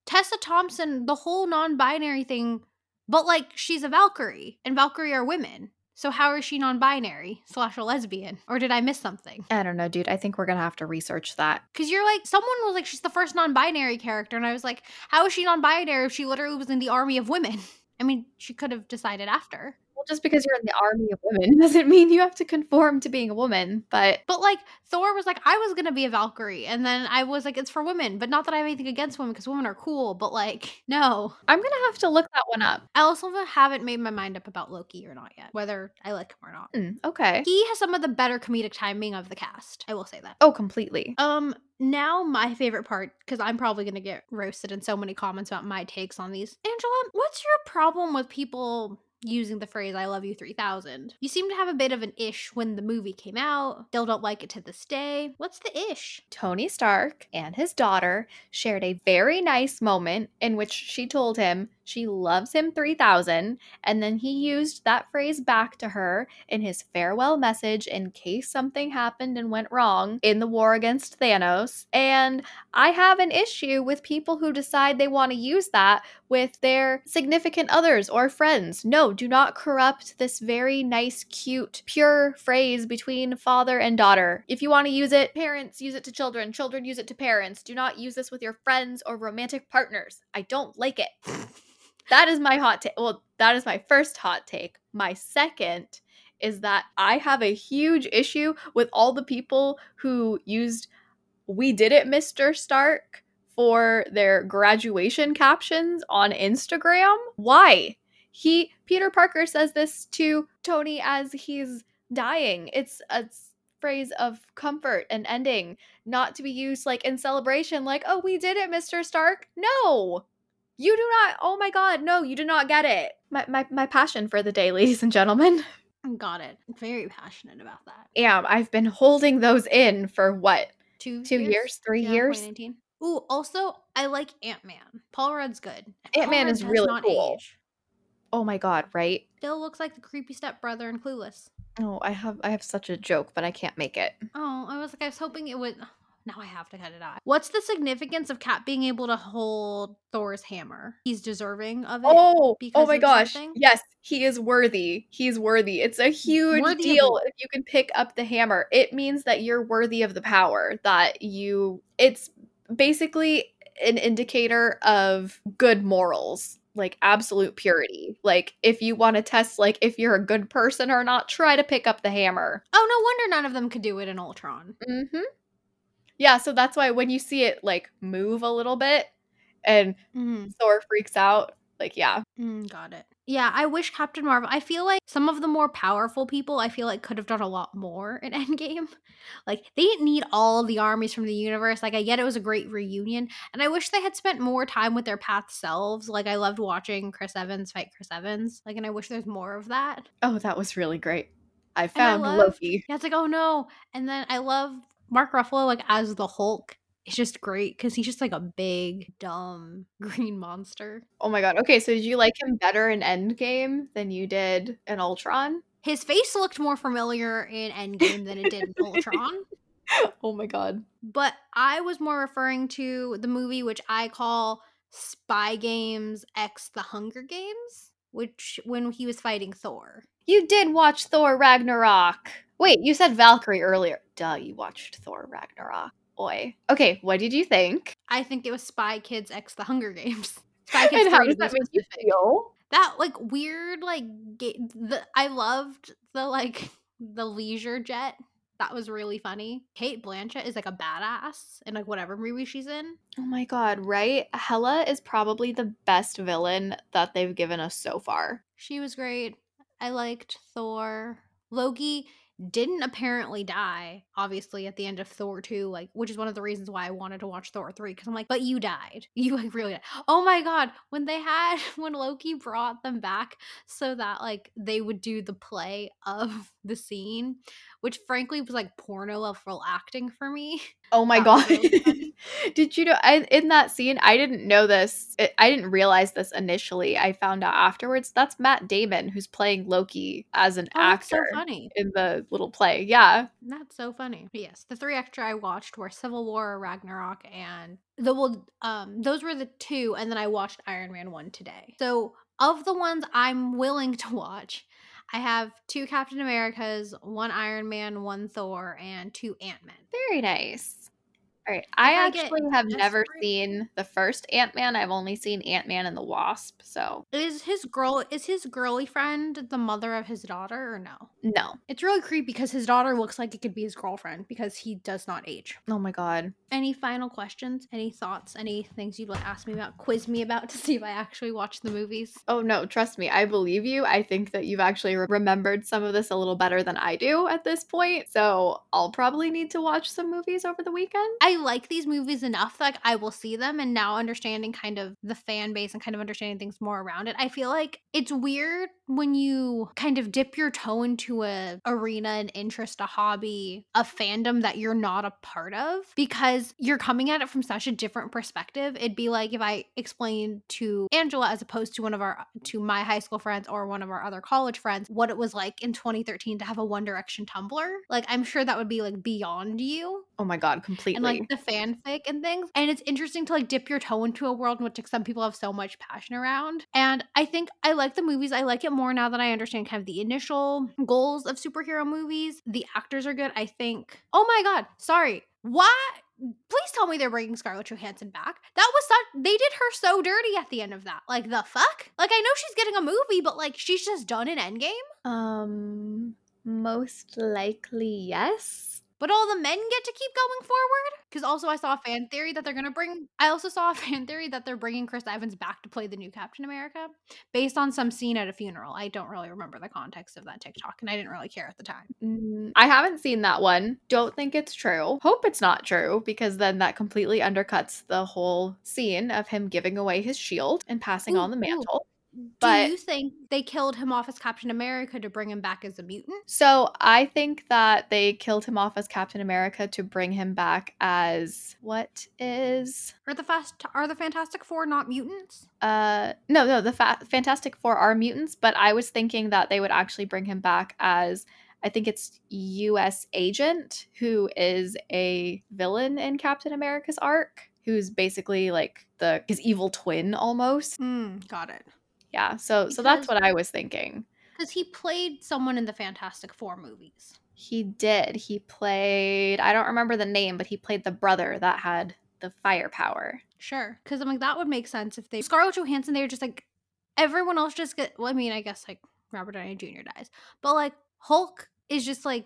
[SPEAKER 1] Tessa Thompson, the whole non binary thing, but like she's a Valkyrie, and Valkyrie are women. So how is she non-binary slash a lesbian? Or did I miss something?
[SPEAKER 2] I don't know, dude. I think we're gonna have to research that.
[SPEAKER 1] Cause you're like, someone was like, she's the first non-binary character, and I was like, how is she non-binary if she literally was in the army of women? *laughs* I mean, she could have decided after.
[SPEAKER 2] Well, just because you're in the army of women *laughs* doesn't mean you have to conform to being a woman. But
[SPEAKER 1] But like Thor was like, I was gonna be a Valkyrie, and then I was like, it's for women, but not that I have anything against women because women are cool. But like, *laughs* no,
[SPEAKER 2] I'm gonna have to look that one up.
[SPEAKER 1] I also haven't made my mind up about Loki or not yet, whether I like him or not.
[SPEAKER 2] Hmm, okay.
[SPEAKER 1] He has some of the better comedic timing of the cast. I will say that.
[SPEAKER 2] Oh, completely.
[SPEAKER 1] Um, now my favorite part, because I'm probably gonna get roasted in so many comments about my takes on these. Angela, what's your problem with people using the phrase I love you 3000. You seem to have a bit of an ish when the movie came out. Still don't like it to this day. What's the ish?
[SPEAKER 2] Tony Stark and his daughter shared a very nice moment in which she told him she loves him 3000 and then he used that phrase back to her in his farewell message in case something happened and went wrong in the war against Thanos and I have an issue with people who decide they want to use that with their significant others or friends no do not corrupt this very nice cute pure phrase between father and daughter if you want to use it parents use it to children children use it to parents do not use this with your friends or romantic partners I don't like it *laughs* that is my hot take. Well, that is my first hot take. My second is that I have a huge issue with all the people who used We Did It, Mr. Stark for their graduation captions on Instagram. Why? He Peter Parker says this to Tony as he's dying. It's a phrase of comfort and ending, not to be used like in celebration like, "Oh, we did it, Mr. Stark." No. You do not. Oh my God, no, you do not get it. My my my passion for the day, *laughs* ladies and gentlemen.
[SPEAKER 1] Got it. Very passionate about that.
[SPEAKER 2] Yeah, I've been holding those in for what?
[SPEAKER 1] Two
[SPEAKER 2] Two years, three
[SPEAKER 1] Yeah,
[SPEAKER 2] years.
[SPEAKER 1] 2019. Ooh, also I like Ant Man. Paul Rudd's good.
[SPEAKER 2] Ant-Man is
[SPEAKER 1] Rudd
[SPEAKER 2] really cool.
[SPEAKER 1] age.
[SPEAKER 2] Oh my God, right?
[SPEAKER 1] Still looks like the creepy stepbrother in Clueless.
[SPEAKER 2] Oh, I have I have such a joke, but I can't make it.
[SPEAKER 1] Oh, I was like, I was hoping it would. *sighs* Now I have to cut it out. What's the significance of Cap being able to hold Thor's hammer? He's deserving of it.
[SPEAKER 2] Oh, oh
[SPEAKER 1] because
[SPEAKER 2] oh my gosh.
[SPEAKER 1] something?
[SPEAKER 2] Yes, he is worthy. He's worthy. It's a huge
[SPEAKER 1] Worthy
[SPEAKER 2] deal if you can pick up the hammer. It means that you're worthy of the power, that you it's basically an indicator of good morals, like absolute purity. Like if you want to test like if you're a good person or not, try to pick up the hammer.
[SPEAKER 1] Oh, no wonder none of them could do it in Ultron.
[SPEAKER 2] Mhm. Yeah, so that's why when you see it like move a little bit and
[SPEAKER 1] Mm,
[SPEAKER 2] Thor freaks out, like yeah.
[SPEAKER 1] mm, got it. Yeah, I wish Captain Marvel. I feel like some of the more powerful people, I feel like could have done a lot more in *laughs* Endgame. Like they didn't need all the armies from the universe. Like I get it was a great reunion, and I wish they had spent more time with their past selves. Like I loved watching Chris Evans fight Chris Evans. Like, and I wish there's more of that.
[SPEAKER 2] Oh, that was really great. I
[SPEAKER 1] I
[SPEAKER 2] found
[SPEAKER 1] love-
[SPEAKER 2] Loki.
[SPEAKER 1] Yeah, it's like, oh no. And then I love Mark Ruffalo like as the Hulk. It's just great because he's just like a big, dumb *laughs* green monster.
[SPEAKER 2] Oh my god. Okay, so did you like him better in Endgame than you did in Ultron?
[SPEAKER 1] His face looked more familiar in Endgame than it did in Ultron. *laughs*
[SPEAKER 2] Oh my god.
[SPEAKER 1] But I was more referring to the movie which I call Spy Games X The Hunger Games, which when he was fighting Thor.
[SPEAKER 2] You did watch Thor Ragnarok. Wait, you said Valkyrie earlier. Duh, you watched Thor Ragnarok. Boy. Okay, what did you think?
[SPEAKER 1] I think it was Spy Kids X The Hunger Games. *laughs* Spy Kids
[SPEAKER 2] And how does that make you feel?
[SPEAKER 1] that like weird like ga- the I loved the like *laughs* the leisure jet. That was really funny. Cate Blanchett is like a badass in like whatever movie she's in.
[SPEAKER 2] Oh my god, right? Hela is probably the best villain that they've given us so far.
[SPEAKER 1] She was great. I liked Thor. Loki didn't apparently die, obviously, at the end of Thor 2, like, which is one of the reasons why I wanted to watch Thor 3, because I'm like, but you died. *laughs* You like really died. Oh my god, when they had *laughs* when Loki brought them back so that like they would do the play of the scene, which frankly was like porno level acting for me.
[SPEAKER 2] Oh my god.
[SPEAKER 1] really. *laughs*
[SPEAKER 2] Did you know I, in that scene I didn't know this. I- I didn't realize this initially. I found out afterwards. That's Matt Damon who's playing Loki as an
[SPEAKER 1] Oh, that's so funny.
[SPEAKER 2] in the little play. Yeah.
[SPEAKER 1] That's so funny. Yes, the three extra I watched were Civil War, Ragnarok, and the well, um, those were the two, and then I watched Iron Man one today. So of the ones I'm willing to *laughs* watch, I have two Captain Americas, one Iron Man, one Thor, and two Ant Man.
[SPEAKER 2] Very nice. All right. I
[SPEAKER 1] I
[SPEAKER 2] actually have never seen the first Ant Man. I've only seen Ant Man and the Wasp. So,
[SPEAKER 1] Is his girl is his girly friend the mother of his daughter or no?
[SPEAKER 2] no.
[SPEAKER 1] It's really creepy because his daughter looks like it could be his girlfriend because he does not age.
[SPEAKER 2] Oh my God.
[SPEAKER 1] Any final questions? Any thoughts? Any things you'd like to ask me about? Quiz me about to see if I actually watched the movies?
[SPEAKER 2] Oh no, trust me. I believe you. I think that you've actually re- remembered some of this a little better than I do at this point. So, I'll probably need to watch some movies over the weekend.
[SPEAKER 1] I like these movies enough that like, I will see them and now understanding kind of the fan base and kind of understanding things more around it. I feel like it's weird when you kind of dip your toe into a arena, an interest, a hobby, a fandom that you're not a part of because you're coming at it from such a different perspective. It'd be like if I explained to Angela as opposed to one of our to my high school friends or one of our other college friends what it was like in 2013 to have a One Direction Tumblr. Like I'm sure that would be like beyond you
[SPEAKER 2] Oh my God, completely.
[SPEAKER 1] and like the fanfic and things. And it's interesting to like dip your toe into a world in which like, some people have so much passion around. And I think I like the movies. I like it more now that I understand kind of the initial goals of superhero movies. The actors are good. I think. Oh my god, sorry. Why? Please tell me they're bringing Scarlett Johansson back. That was such. They did her so dirty at the end of that. Like the fuck. Like I know she's getting a movie, but like she's just done in Endgame.
[SPEAKER 2] um, most likely yes.
[SPEAKER 1] But all the men get to keep going forward? Because also I saw a fan theory that they're gonna bring. I also saw a *laughs* fan theory that they're bringing Chris Evans back to play the new Captain America, based on some scene at a funeral. I don't really remember the context of that TikTok, and I didn't really care at the time.
[SPEAKER 2] Mm, I haven't seen that one. Don't think it's true. Hope it's not true because then that completely undercuts the whole scene of him giving away his shield and passing
[SPEAKER 1] Ooh,
[SPEAKER 2] on the
[SPEAKER 1] ooh.
[SPEAKER 2] But-
[SPEAKER 1] Do you think they killed him off as Captain America to bring him back as a mutant?
[SPEAKER 2] So I think that they killed him off as Captain America to bring him back as what is
[SPEAKER 1] Are the fast are the Fantastic Four not mutants?
[SPEAKER 2] uh no no the fa- Fantastic Four are mutants, but I was thinking that they would actually bring him back as I think it's U.S. Agent, who is a villain in Captain America's arc, who's basically like the his evil twin almost.
[SPEAKER 1] Hmm, got it.
[SPEAKER 2] Yeah, so so that's what I was thinking.
[SPEAKER 1] Because he played someone in the Fantastic Four movies.
[SPEAKER 2] He did. He played I don't remember the name, but he played the brother that had the firepower.
[SPEAKER 1] Sure, because I'm like that would make sense if they Scarlett Johansson. They were just like everyone else just get. Well, I mean, I guess like Robert Downey Jr. dies, but like Hulk is just like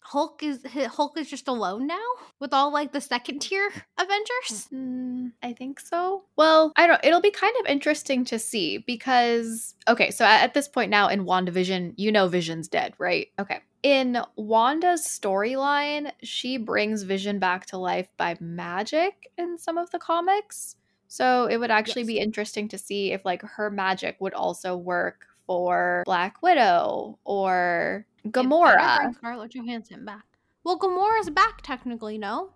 [SPEAKER 1] Hulk is Hulk is just alone now with all like the second tier *laughs* Avengers.
[SPEAKER 2] Mm, I think so. Well, I don't. It'll be kind of interesting to see because okay, so at, at this point now in WandaVision, you know Vision's dead, right? Okay. In Wanda's storyline, she brings Vision back to life by magic in some of the comics. So it would actually
[SPEAKER 1] Yes.
[SPEAKER 2] be interesting to see if like her magic would also work for Black Widow or Gamora.
[SPEAKER 1] bring Scarlett Johansson back. Well, Gamora's back technically, no,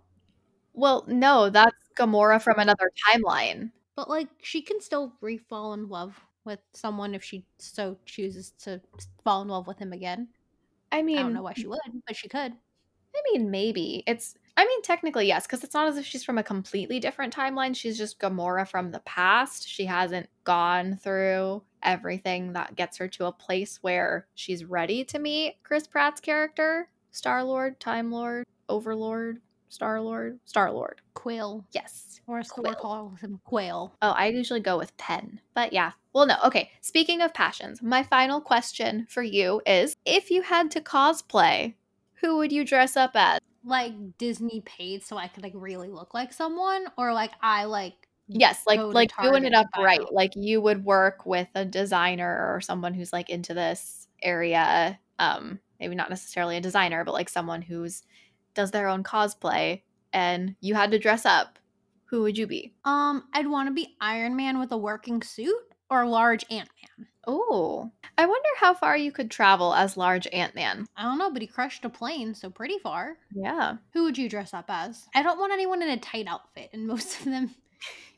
[SPEAKER 2] Well, no, that's Gamora from another timeline.
[SPEAKER 1] but like she can still re-fall in love with someone if she so chooses to fall in love with him again.
[SPEAKER 2] I mean,
[SPEAKER 1] I don't know why she would, but she could.
[SPEAKER 2] I mean, maybe. It's, I mean, technically, yes, because it's not as if she's from a completely different timeline. She's just Gamora from the past. She hasn't gone through everything that gets her to a place where she's ready to meet Chris Pratt's character Star Lord, Time Lord, Overlord, Star Lord, Star Lord.
[SPEAKER 1] Quail,
[SPEAKER 2] Yes.
[SPEAKER 1] or as
[SPEAKER 2] Quill.
[SPEAKER 1] calls him, Quail.
[SPEAKER 2] Oh, I usually go with pen. But yeah. Well, no. Okay. Speaking of passions, my final question for you is if you had to cosplay, who would you dress up as?
[SPEAKER 1] Like Disney paid so I could like really look like someone, or like I like
[SPEAKER 2] Yes, like like doing it up right.
[SPEAKER 1] out.
[SPEAKER 2] Like you would work with a designer or someone who's like into this area. Um maybe not necessarily a designer, but like someone who's does their own cosplay and you had to dress up, who would you be?
[SPEAKER 1] Um, I'd want to be Iron Man with a working suit or large Ant Man.
[SPEAKER 2] Oh, I wonder how far you could travel as large Ant Man.
[SPEAKER 1] I don't know, but he crushed a plane, so pretty far.
[SPEAKER 2] Yeah.
[SPEAKER 1] Who would you dress up as? I don't want anyone in a tight outfit, and *laughs* most of them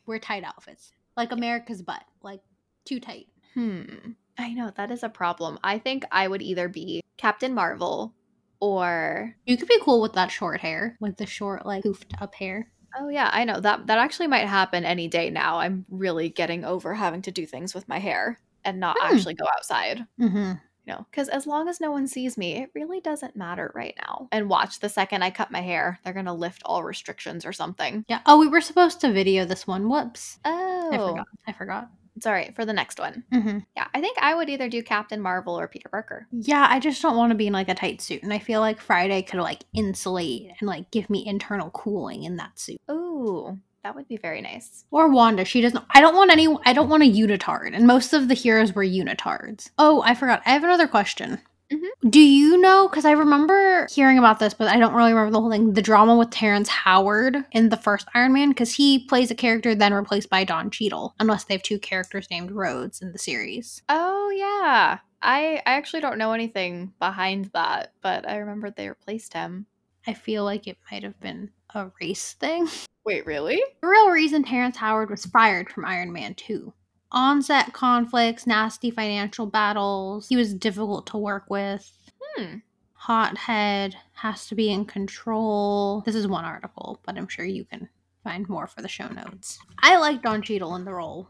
[SPEAKER 1] wear tight outfits. Like America's butt. Like too tight.
[SPEAKER 2] Hmm. I know that is a problem. I think I would either be Captain Marvel or
[SPEAKER 1] You could be cool with that short hair. With the short, like poofed up hair.
[SPEAKER 2] Oh yeah, I know. That that actually might happen any day now. I'm really getting over having to do things with my hair and not
[SPEAKER 1] Hmm.
[SPEAKER 2] actually go outside.
[SPEAKER 1] Mm-hmm.
[SPEAKER 2] You know, because as long as no one sees me, it really doesn't matter right now. And watch the second I cut my hair, they're gonna lift all restrictions or something.
[SPEAKER 1] Yeah. Oh, we were supposed to video this one. Whoops.
[SPEAKER 2] Oh,
[SPEAKER 1] I forgot. I forgot.
[SPEAKER 2] It's all right for the next one.
[SPEAKER 1] Mm-hmm.
[SPEAKER 2] Yeah, I think I would either do Captain Marvel or Peter Parker.
[SPEAKER 1] Yeah, I just don't want to be in like a tight suit, and I feel like Friday could like insulate and like give me internal cooling in that suit.
[SPEAKER 2] Ooh, that would be very nice.
[SPEAKER 1] Or Wanda, she doesn't. I don't want any. I don't want a unitard, and most of the heroes were unitards. Oh, I forgot. I have another question.
[SPEAKER 2] Mhm.
[SPEAKER 1] Do you know? Because I remember hearing about this, but I don't really remember the whole thing. The drama with Terrence Howard in the first Iron Man, because he plays a character then replaced by Don Cheadle, unless they have two characters named Rhodes in the series.
[SPEAKER 2] Oh yeah. I I actually don't know anything behind that, but I remember they replaced him.
[SPEAKER 1] I feel like it might have been a race thing.
[SPEAKER 2] Wait, really?
[SPEAKER 1] The real reason Terrence Howard was fired from Iron Man 2. Onset conflicts, nasty financial battles. He was difficult to work with.
[SPEAKER 2] Hmm.
[SPEAKER 1] Hothead has to be in control. This is one article, but I'm sure you can find more for the show notes. I like Don Cheadle in the role,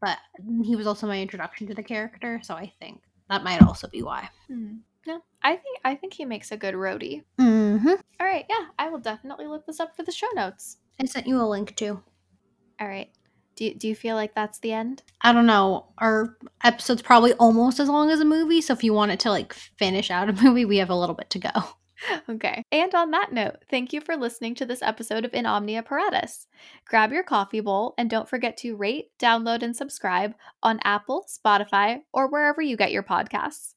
[SPEAKER 1] but he was also my introduction to the character, so I think that might also be why.
[SPEAKER 2] Hmm. No, I think I think he makes a good Rhodey.
[SPEAKER 1] Mm-hmm.
[SPEAKER 2] All right, yeah, I will definitely look this up for the show notes.
[SPEAKER 1] I sent you a link too.
[SPEAKER 2] All right. Do you, do you feel like that's the end?
[SPEAKER 1] I don't know. Our episode's probably almost as long as a movie, so if you want it to like finish out a *laughs* movie, we have a little bit to go. *laughs*
[SPEAKER 2] Okay. And on that note, thank you for listening to this episode of In Omnia Paratus. Grab your coffee bowl and don't forget to rate, download, and subscribe on Apple, Spotify, or wherever you get your podcasts.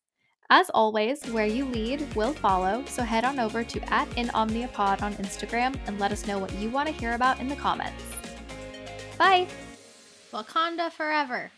[SPEAKER 2] As always, where you lead will follow, so head on over to at In Omnia on Instagram and let us know what you want to hear about in the comments. Bye!
[SPEAKER 1] Wakanda forever.